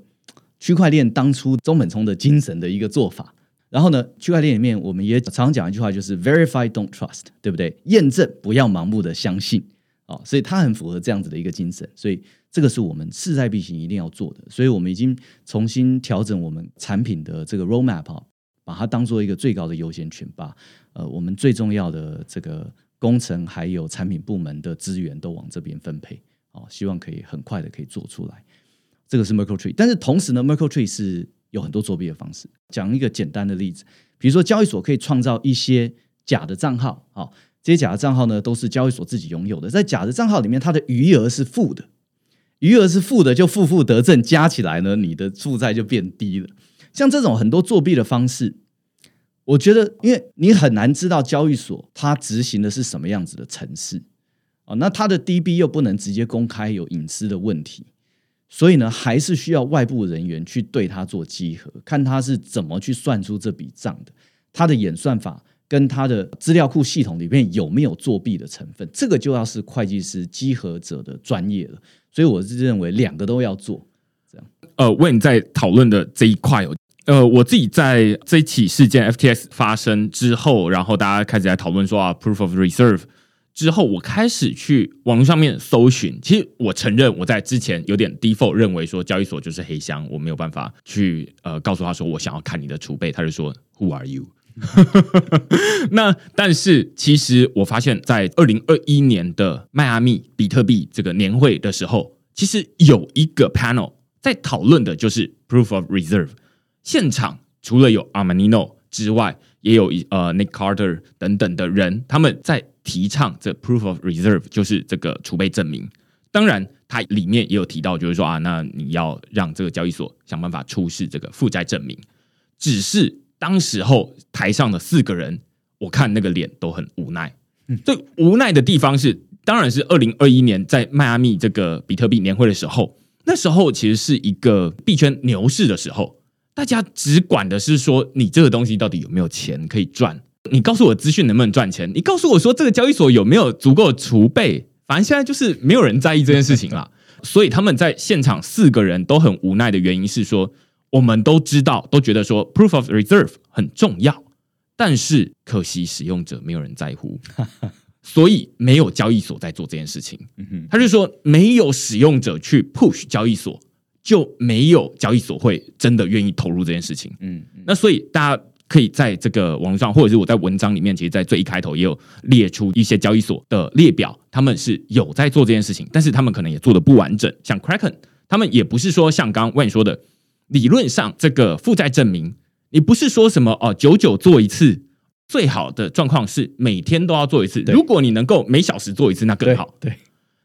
区块链当初中本聪的精神的一个做法。然后呢，区块链里面我们也常常讲一句话，就是 “verify don't trust”，对不对？验证不要盲目的相信哦，所以它很符合这样子的一个精神，所以这个是我们势在必行一定要做的。所以我们已经重新调整我们产品的这个 roadmap 啊，把它当做一个最高的优先权，把呃我们最重要的这个工程还有产品部门的资源都往这边分配哦，希望可以很快的可以做出来。这个是 Merkle Tree，但是同时呢，Merkle Tree 是有很多作弊的方式。讲一个简单的例子，比如说交易所可以创造一些假的账号，好、这些假的账号呢都是交易所自己拥有的，在假的账号里面，它的余额是负的，余额是负的，就负负得正，加起来呢，你的负债就变低了。像这种很多作弊的方式，我觉得，因为你很难知道交易所它执行的是什么样子的程式哦，那它的 DB 又不能直接公开，有隐私的问题。所以呢，还是需要外部人员去对它做稽核，看它是怎么去算出这笔账的，它的演算法跟它的资料库系统里面有没有作弊的成分，这个就要是会计师稽核者的专业了。所以我是认为两个都要做。这样呃，为你在讨论的这一块哦，呃，我自己在这一起事件 FTX 发生之后，然后大家开始在讨论说啊，Proof of Reserve 之后，我开始去网络上面搜寻。其实我承认我在之前有点 default 认为说交易所就是黑箱，我没有办法去呃告诉他说我想要看你的储备，他就说 Who are you？那但是其实我发现，在二零二一年的迈阿密比特币这个年会的时候，其实有一个 panel 在讨论的就是 proof of reserve。现场除了有 Armanino 之外，也有一呃 Nick Carter 等等的人，他们在提倡这 proof of reserve，就是这个储备证明。当然，它里面也有提到，就是说啊，那你要让这个交易所想办法出示这个负债证明。只是当时候台上的四个人，我看那个脸都很无奈。最无奈的地方是，当然是二零二一年在迈阿密这个比特币年会的时候，那时候其实是一个币圈牛市的时候，大家只管的是说你这个东西到底有没有钱可以赚，你告诉我资讯能不能赚钱，你告诉我说这个交易所有没有足够的储备，反正现在就是没有人在意这件事情啦。所以他们在现场四个人都很无奈的原因是说，我们都知道，都觉得说 proof of reserve 很重要，但是可惜使用者没有人在乎，所以没有交易所在做这件事情。他就说，没有使用者去 push 交易所，就没有交易所会真的愿意投入这件事情。嗯，那所以大家可以在这个网络上，或者是我在文章里面，其实，在最一开头也有列出一些交易所的列表，他们是有在做这件事情，但是他们可能也做的不完整。像 Kraken，他们也不是说像刚刚万说的，理论上这个负债证明，你不是说什么哦，久久做一次，最好的状况是每天都要做一次。如果你能够每小时做一次，那更对好。对，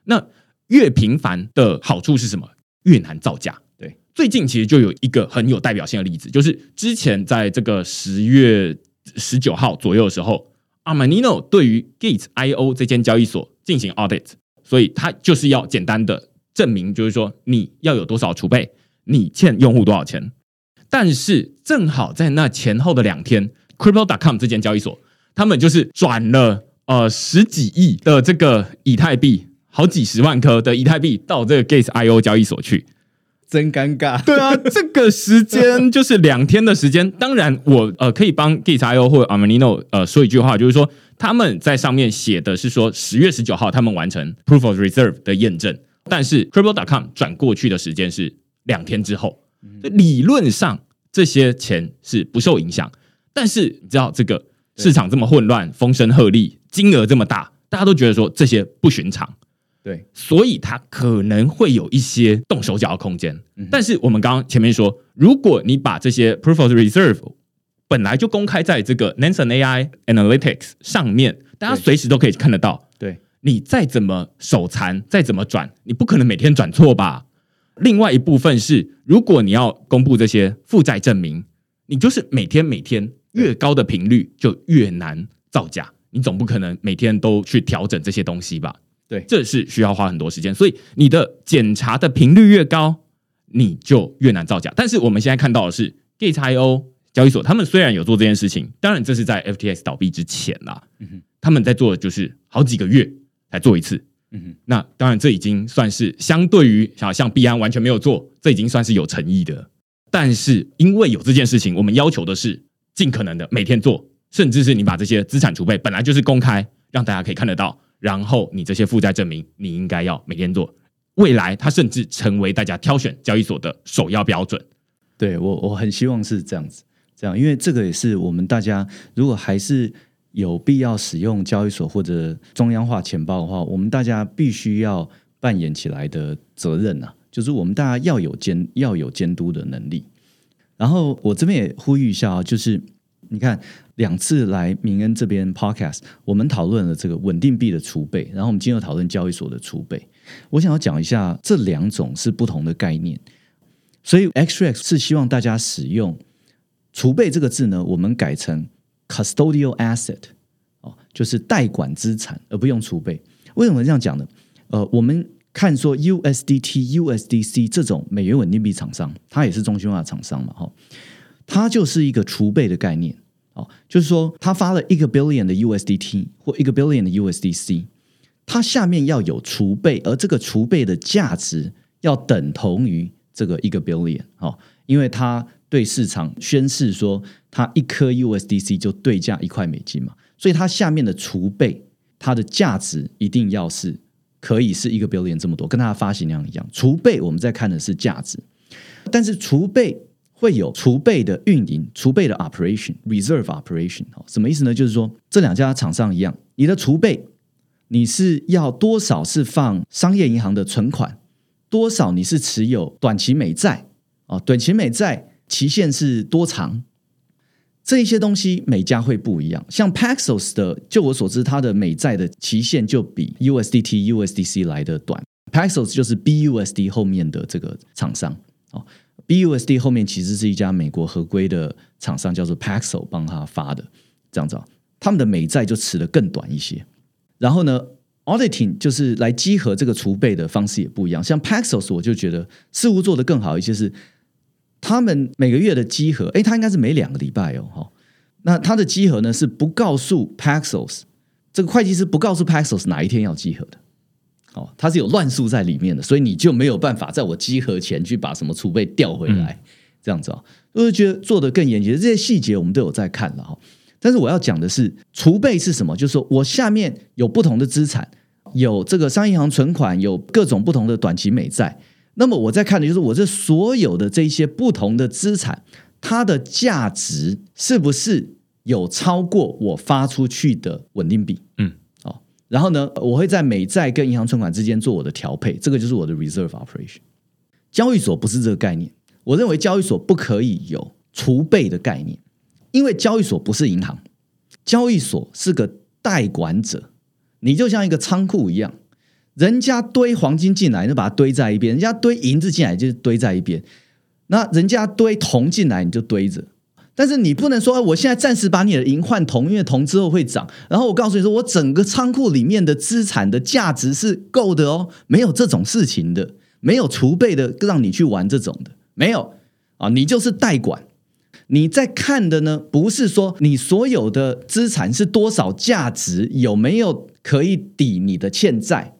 那越频繁的好处是什么？越难造假。最近其实就有一个很有代表性的例子，就是之前在这个十月十九号左右的时候，Armanino 对于 Gate IO 这间交易所进行 audit，所以他就是要简单的证明，就是说你要有多少储备，你欠用户多少钱。但是正好在那前后的两天，Crypto.com 这间交易所，他们就是转了呃十几亿的这个以太币，好几十万颗的以太币到这个 Gate IO 交易所去。真尴尬。对啊，这个时间就是两天的时间。当然我，呃可以帮 GitIO 或者 Armenino 呃说一句话，就是说他们在上面写的是说十月十九号他们完成 Proof of Reserve 的验证，但是 Crypto.com 转过去的时间是两天之后。理论上这些钱是不受影响，但是你知道这个市场这么混乱、风声鹤唳、金额这么大，大家都觉得说这些不寻常。对，所以它可能会有一些动手脚的空间。但是我们刚刚前面说，如果你把这些 proof of reserve 本来就公开在这个 Nansen AI Analytics 上面，大家随时都可以看得到。对，你再怎么手残，再怎么转，你不可能每天转错吧？另外一部分是，如果你要公布这些负债证明，你就是每天每天越高的频率就越难造假，你总不可能每天都去调整这些东西吧？对这是需要花很多时间，所以你的检查的频率越高，你就越难造假。但是我们现在看到的是 Gate.io 交易所，他们虽然有做这件事情，当然这是在 FTX 倒闭之前啦，嗯他们在做的就是好几个月才做一次。嗯哼，那当然，这已经算是相对于像像币安完全没有做，这已经算是有诚意的。但是因为有这件事情，我们要求的是尽可能的每天做，甚至是你把这些资产储备本来就是公开，让大家可以看得到，然后你这些负债证明你应该要每天做。未来它甚至成为大家挑选交易所的首要标准。对我我很希望是这样子，这样，因为这个也是我们大家如果还是有必要使用交易所或者中央化钱包的话，我们大家必须要扮演起来的责任啊，就是我们大家要有监要有监督的能力。然后我这边也呼吁一下啊，就是你看两次来明恩这边 podcast，我们讨论了这个稳定币的储备，然后我们今天又讨论交易所的储备。我想要讲一下这两种是不同的概念。所以 XRX 是希望大家使用“储备”这个字呢，我们改成 custodial asset 哦，就是代管资产，而不用储备。为什么这样讲呢？呃，我们看说 USDT、USDC 这种美元稳定币厂商，它也是中心化厂商嘛，哈、它就是一个储备的概念哦，就是说他发了一个 billion 的 USDT 或一个 billion 的 USDC，它下面要有储备，而这个储备的价值要等同于这个一个 billion 哦，因为它对市场宣示说，它一颗 USDC 就对价一块美金嘛，所以它下面的储备，它的价值一定要是可以是一个 billion 这么多，跟它的发行量一样。储备我们在看的是价值，但是储备会有储备的运营、储备的 operation、reserve operation 哦，什么意思呢？就是说这两家厂商一样，你的储备你是要多少是放商业银行的存款，多少你是持有短期美债哦，短期美债期限是多长？这一些东西每家会不一样。像 Paxos 的，就我所知，它的美债的期限就比 USDT、USDC 来的短。Paxos 就是 BUSD 后面的这个厂商哦，BUSD 后面其实是一家美国合规的厂商，叫做 Paxos 帮他发的，这样子啊，他们的美债就持的更短一些。然后呢，auditing 就是来集合这个储备的方式也不一样。像 Paxos 我就觉得似乎做得更好一些是。他们每个月的集合，诶，他应该是每两个礼拜哦，哈。那他的集合呢是不告诉 Paxos 这个会计师不告诉 Paxos 哪一天要集合的，哦，它是有乱数在里面的，所以你就没有办法在我集合前去把什么储备调回来，这样子啊、哦，我就觉得做的更严谨，这些细节我们都有在看了哈。但是我要讲的是，储备是什么？就是说我下面有不同的资产，有这个商业银行存款，有各种不同的短期美债。那么我在看的就是我这所有的这些不同的资产，它的价值是不是有超过我发出去的稳定币？嗯，哦，然后呢，我会在美债跟银行存款之间做我的调配，这个就是我的 reserve operation。交易所不是这个概念，我认为交易所不可以有储备的概念，因为交易所不是银行，交易所是个代管者，你就像一个仓库一样。人家堆黄金进来，你就把它堆在一边；人家堆银子进来，就是堆在一边。那人家堆铜进来，你就堆着。但是你不能说，我现在暂时把你的银换铜，因为铜之后会涨。然后我告诉你说，我整个仓库里面的资产的价值是够的哦，没有这种事情的，没有储备的让你去玩这种的，没有啊，你就是代管。你在看的呢，不是说你所有的资产是多少价值，有没有可以抵你的欠债。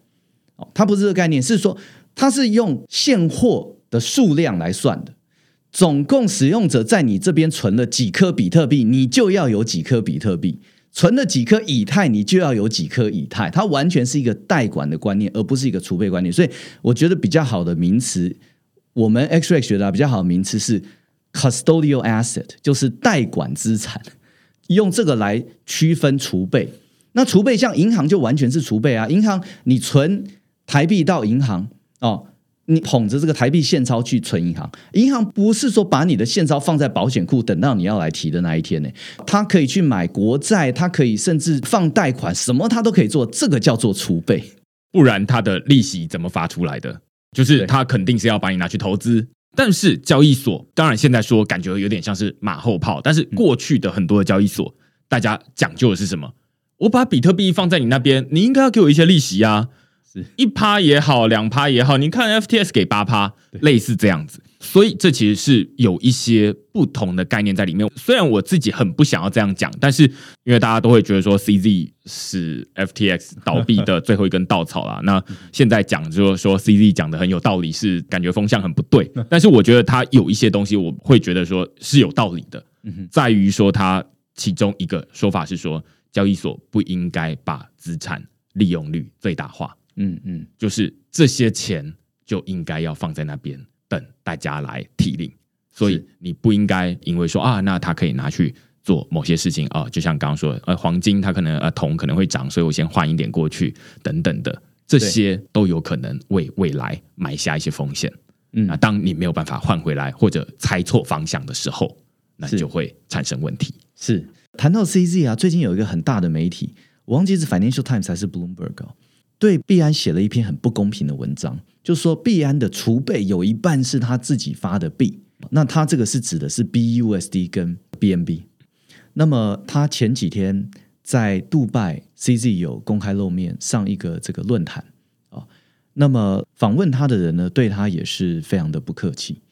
哦，它不是这个概念，是说它是用现货的数量来算的。总共使用者在你这边存了几颗比特币，你就要有几颗比特币；存了几颗以太，你就要有几颗以太。它完全是一个代管的观念，而不是一个储备观念。所以我觉得比较好的名词，我们 X Ray 学的比较好的名词是 custodial asset，就是代管资产，用这个来区分储备。那储备像银行就完全是储备啊，银行你存。台币到银行哦，你捧着这个台币现钞去存银行，银行不是说把你的现钞放在保险库，等到你要来提的那一天呢，它可以去买国债，它可以甚至放贷款，什么它都可以做，这个叫做储备。不然它的利息怎么发出来的？就是对它肯定是要把你拿去投资。但是交易所当然现在说感觉有点像是马后炮，但是过去的很多的交易所，大家讲究的是什么？我把比特币放在你那边，你应该要给我一些利息啊，是一趴也好，两趴也好，你看 FTS 给八趴，类似这样子。所以这其实是有一些不同的概念在里面。虽然我自己很不想要这样讲，但是因为大家都会觉得说 CZ 是 FTX 倒闭的最后一根稻草啦。那现在讲就是说 CZ 讲的很有道理，是感觉风向很不对。但是我觉得他有一些东西，我会觉得说是有道理的，在于说他其中一个说法是说，交易所不应该把资产利用率最大化。嗯嗯，就是这些钱就应该要放在那边等大家来提领，所以你不应该因为说啊，那他可以拿去做某些事情啊，就像刚刚说，呃，黄金它可能呃铜可能会涨，所以我先换一点过去等等的，这些都有可能为未来埋下一些风险。嗯。那当你没有办法换回来或者猜错方向的时候，那是就会产生问题。是。谈到 CZ 啊，最近有一个很大的媒体，我忘记是 Financial Times 还是 Bloomberg，、哦、对币安写了一篇很不公平的文章，就说币安的储备有一半是他自己发的币，那他这个是指的是 BUSD 跟 BNB。那么他前几天在杜拜 CZ 有公开露面上一个这个论坛啊，那么访问他的人呢，对他也是非常的不客气。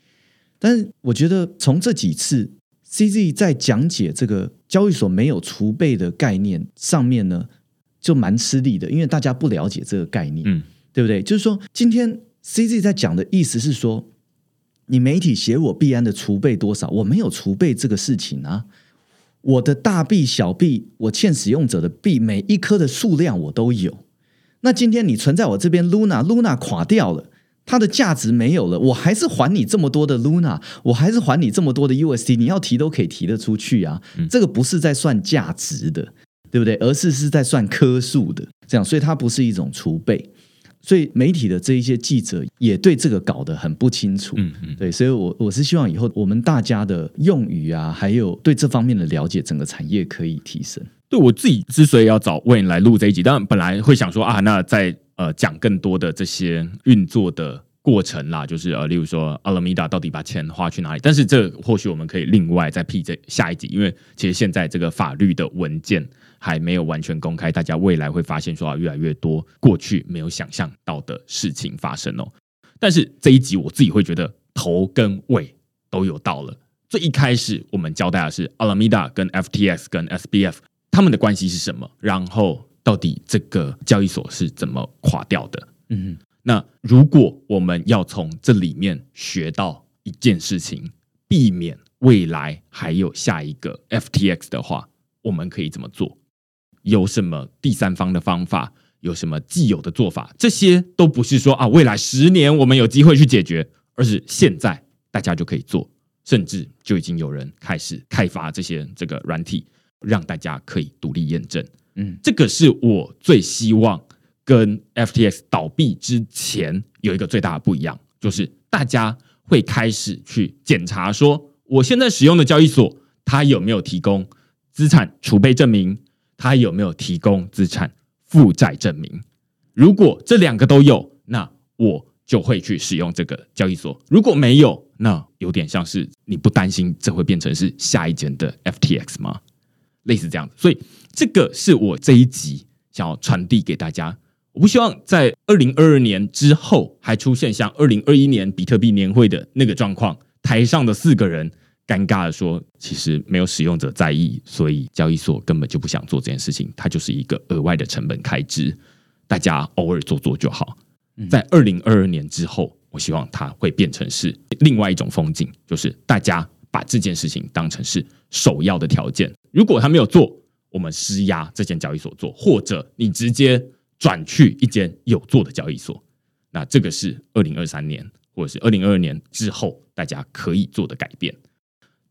但是我觉得从这几次 CZ 在讲解这个交易所没有储备的概念上面呢，就蛮吃力的，因为大家不了解这个概念，嗯，对不对？就是说，今天 CZ 在讲的意思是说，你媒体写我币安的储备多少，我没有储备这个事情啊。我的大币、小币，我欠使用者的币，每一颗的数量我都有。那今天你存在我这边，Luna，Luna 垮掉了，它的价值没有了，我还是还你这么多的 Luna，我还是还你这么多的 USD，你要提都可以提得出去啊。这个不是在算价值的，对不对？而是是在算颗数的，这样，所以它不是一种储备。所以媒体的这一些记者也对这个搞得很不清楚。嗯嗯，对，所以我我是希望以后我们大家的用语啊，还有对这方面的了解，整个产业可以提升。对我自己之所以要找 Wayne 来录这一集，当然本来会想说啊，那在呃讲更多的这些运作的过程啦，就是呃，例如说 Alameda 到底把钱花去哪里？但是这或许我们可以另外再 P 这下一集，因为其实现在这个法律的文件还没有完全公开，大家未来会发现说啊，越来越多过去没有想象到的事情发生哦。但是这一集我自己会觉得头跟尾都有到了。最一开始我们交代的是 Alameda 跟 FTX 跟 SBF 他们的关系是什么，然后到底这个交易所是怎么垮掉的。嗯，那如果我们要从这里面学到一件事情，避免未来还有下一个 FTX 的话，我们可以怎么做？有什么第三方的方法？有什么既有的做法？这些都不是说啊，未来十年我们有机会去解决，而是现在大家就可以做，甚至就已经有人开始开发这些这个软体，让大家可以独立验证。嗯，这个是我最希望跟 FTX 倒闭之前有一个最大的不一样，就是大家会开始去检查说，我现在使用的交易所它有没有提供资产储备证明，他有没有提供资产负债证明。如果这两个都有，那我就会去使用这个交易所；如果没有，那有点像是你不担心这会变成是下一间的 FTX 吗？类似这样子，所以这个是我这一集想要传递给大家。我不希望在二零二二年之后还出现像二零二一年比特币年会的那个状况，台上的四个人尴尬的说，其实没有使用者在意，所以交易所根本就不想做这件事情，它就是一个额外的成本开支，大家偶尔做做就好。在二零二二年之后，我希望它会变成是另外一种风景，就是大家把这件事情当成是首要的条件。如果他没有做，我们施压这间交易所做，或者你直接转去一间有做的交易所。那这个是二零二三年或者是二零二二年之后大家可以做的改变。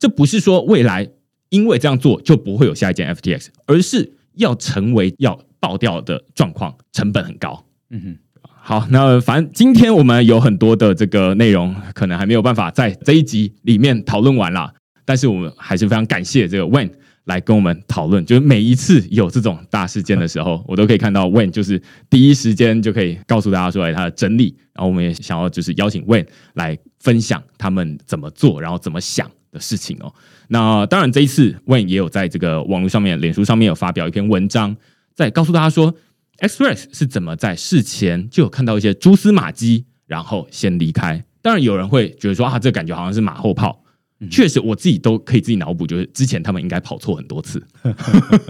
这不是说未来因为这样做就不会有下一件 FTX，而是要成为要爆掉的状况，成本很高。嗯哼，好，那反正今天我们有很多的这个内容，可能还没有办法在这一集里面讨论完啦。但是我们还是非常感谢这个 When 来跟我们讨论，就是每一次有这种大事件的时候，我都可以看到 When 就是第一时间就可以告诉大家说，哎，他的真理。然后我们也想要就是邀请 When 来分享他们怎么做，然后怎么想的事情哦。那当然这一次 When 也有在这个网络上面、脸书上面有发表一篇文章，在告诉大家说，Express 是怎么在事前就有看到一些蛛丝马迹，然后先离开。当然有人会觉得说啊，这感觉好像是马后炮。确实，我自己都可以自己脑补，就是之前他们应该跑错很多次。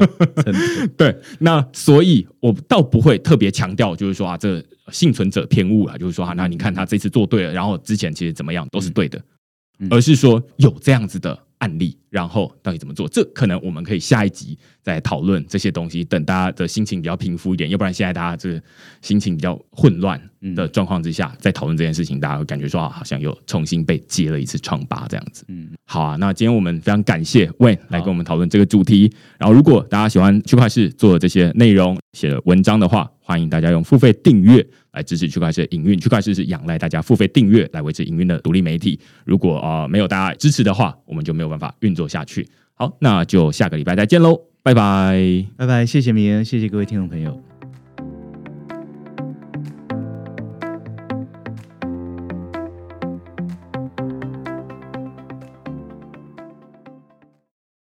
对，那所以我倒不会特别强调，就是说啊，这幸存者偏误啊，就是说啊，那你看他这次做对了，然后之前其实怎么样都是对的，而是说有这样子的案例，然后到底怎么做？这可能我们可以下一集再讨论这些东西。等大家的心情比较平复一点，要不然现在大家这个心情比较混乱的状况之下，在讨论这件事情，大家会感觉说啊，好像又重新被揭了一次疮疤这样子。嗯，好啊，那今天我们非常感谢 Wen 来跟我们讨论这个主题。然后，如果大家喜欢区块市做的这些内容、写文章的话，欢迎大家用付费订阅来支持区块市营运。区块市是仰赖大家付费订阅来维持营运的独立媒体。如果啊没有大家支持的话，我们就没有办法运作下去。好，那就下个礼拜再见喽，拜拜，拜拜，谢谢明恩，谢谢各位听众朋友。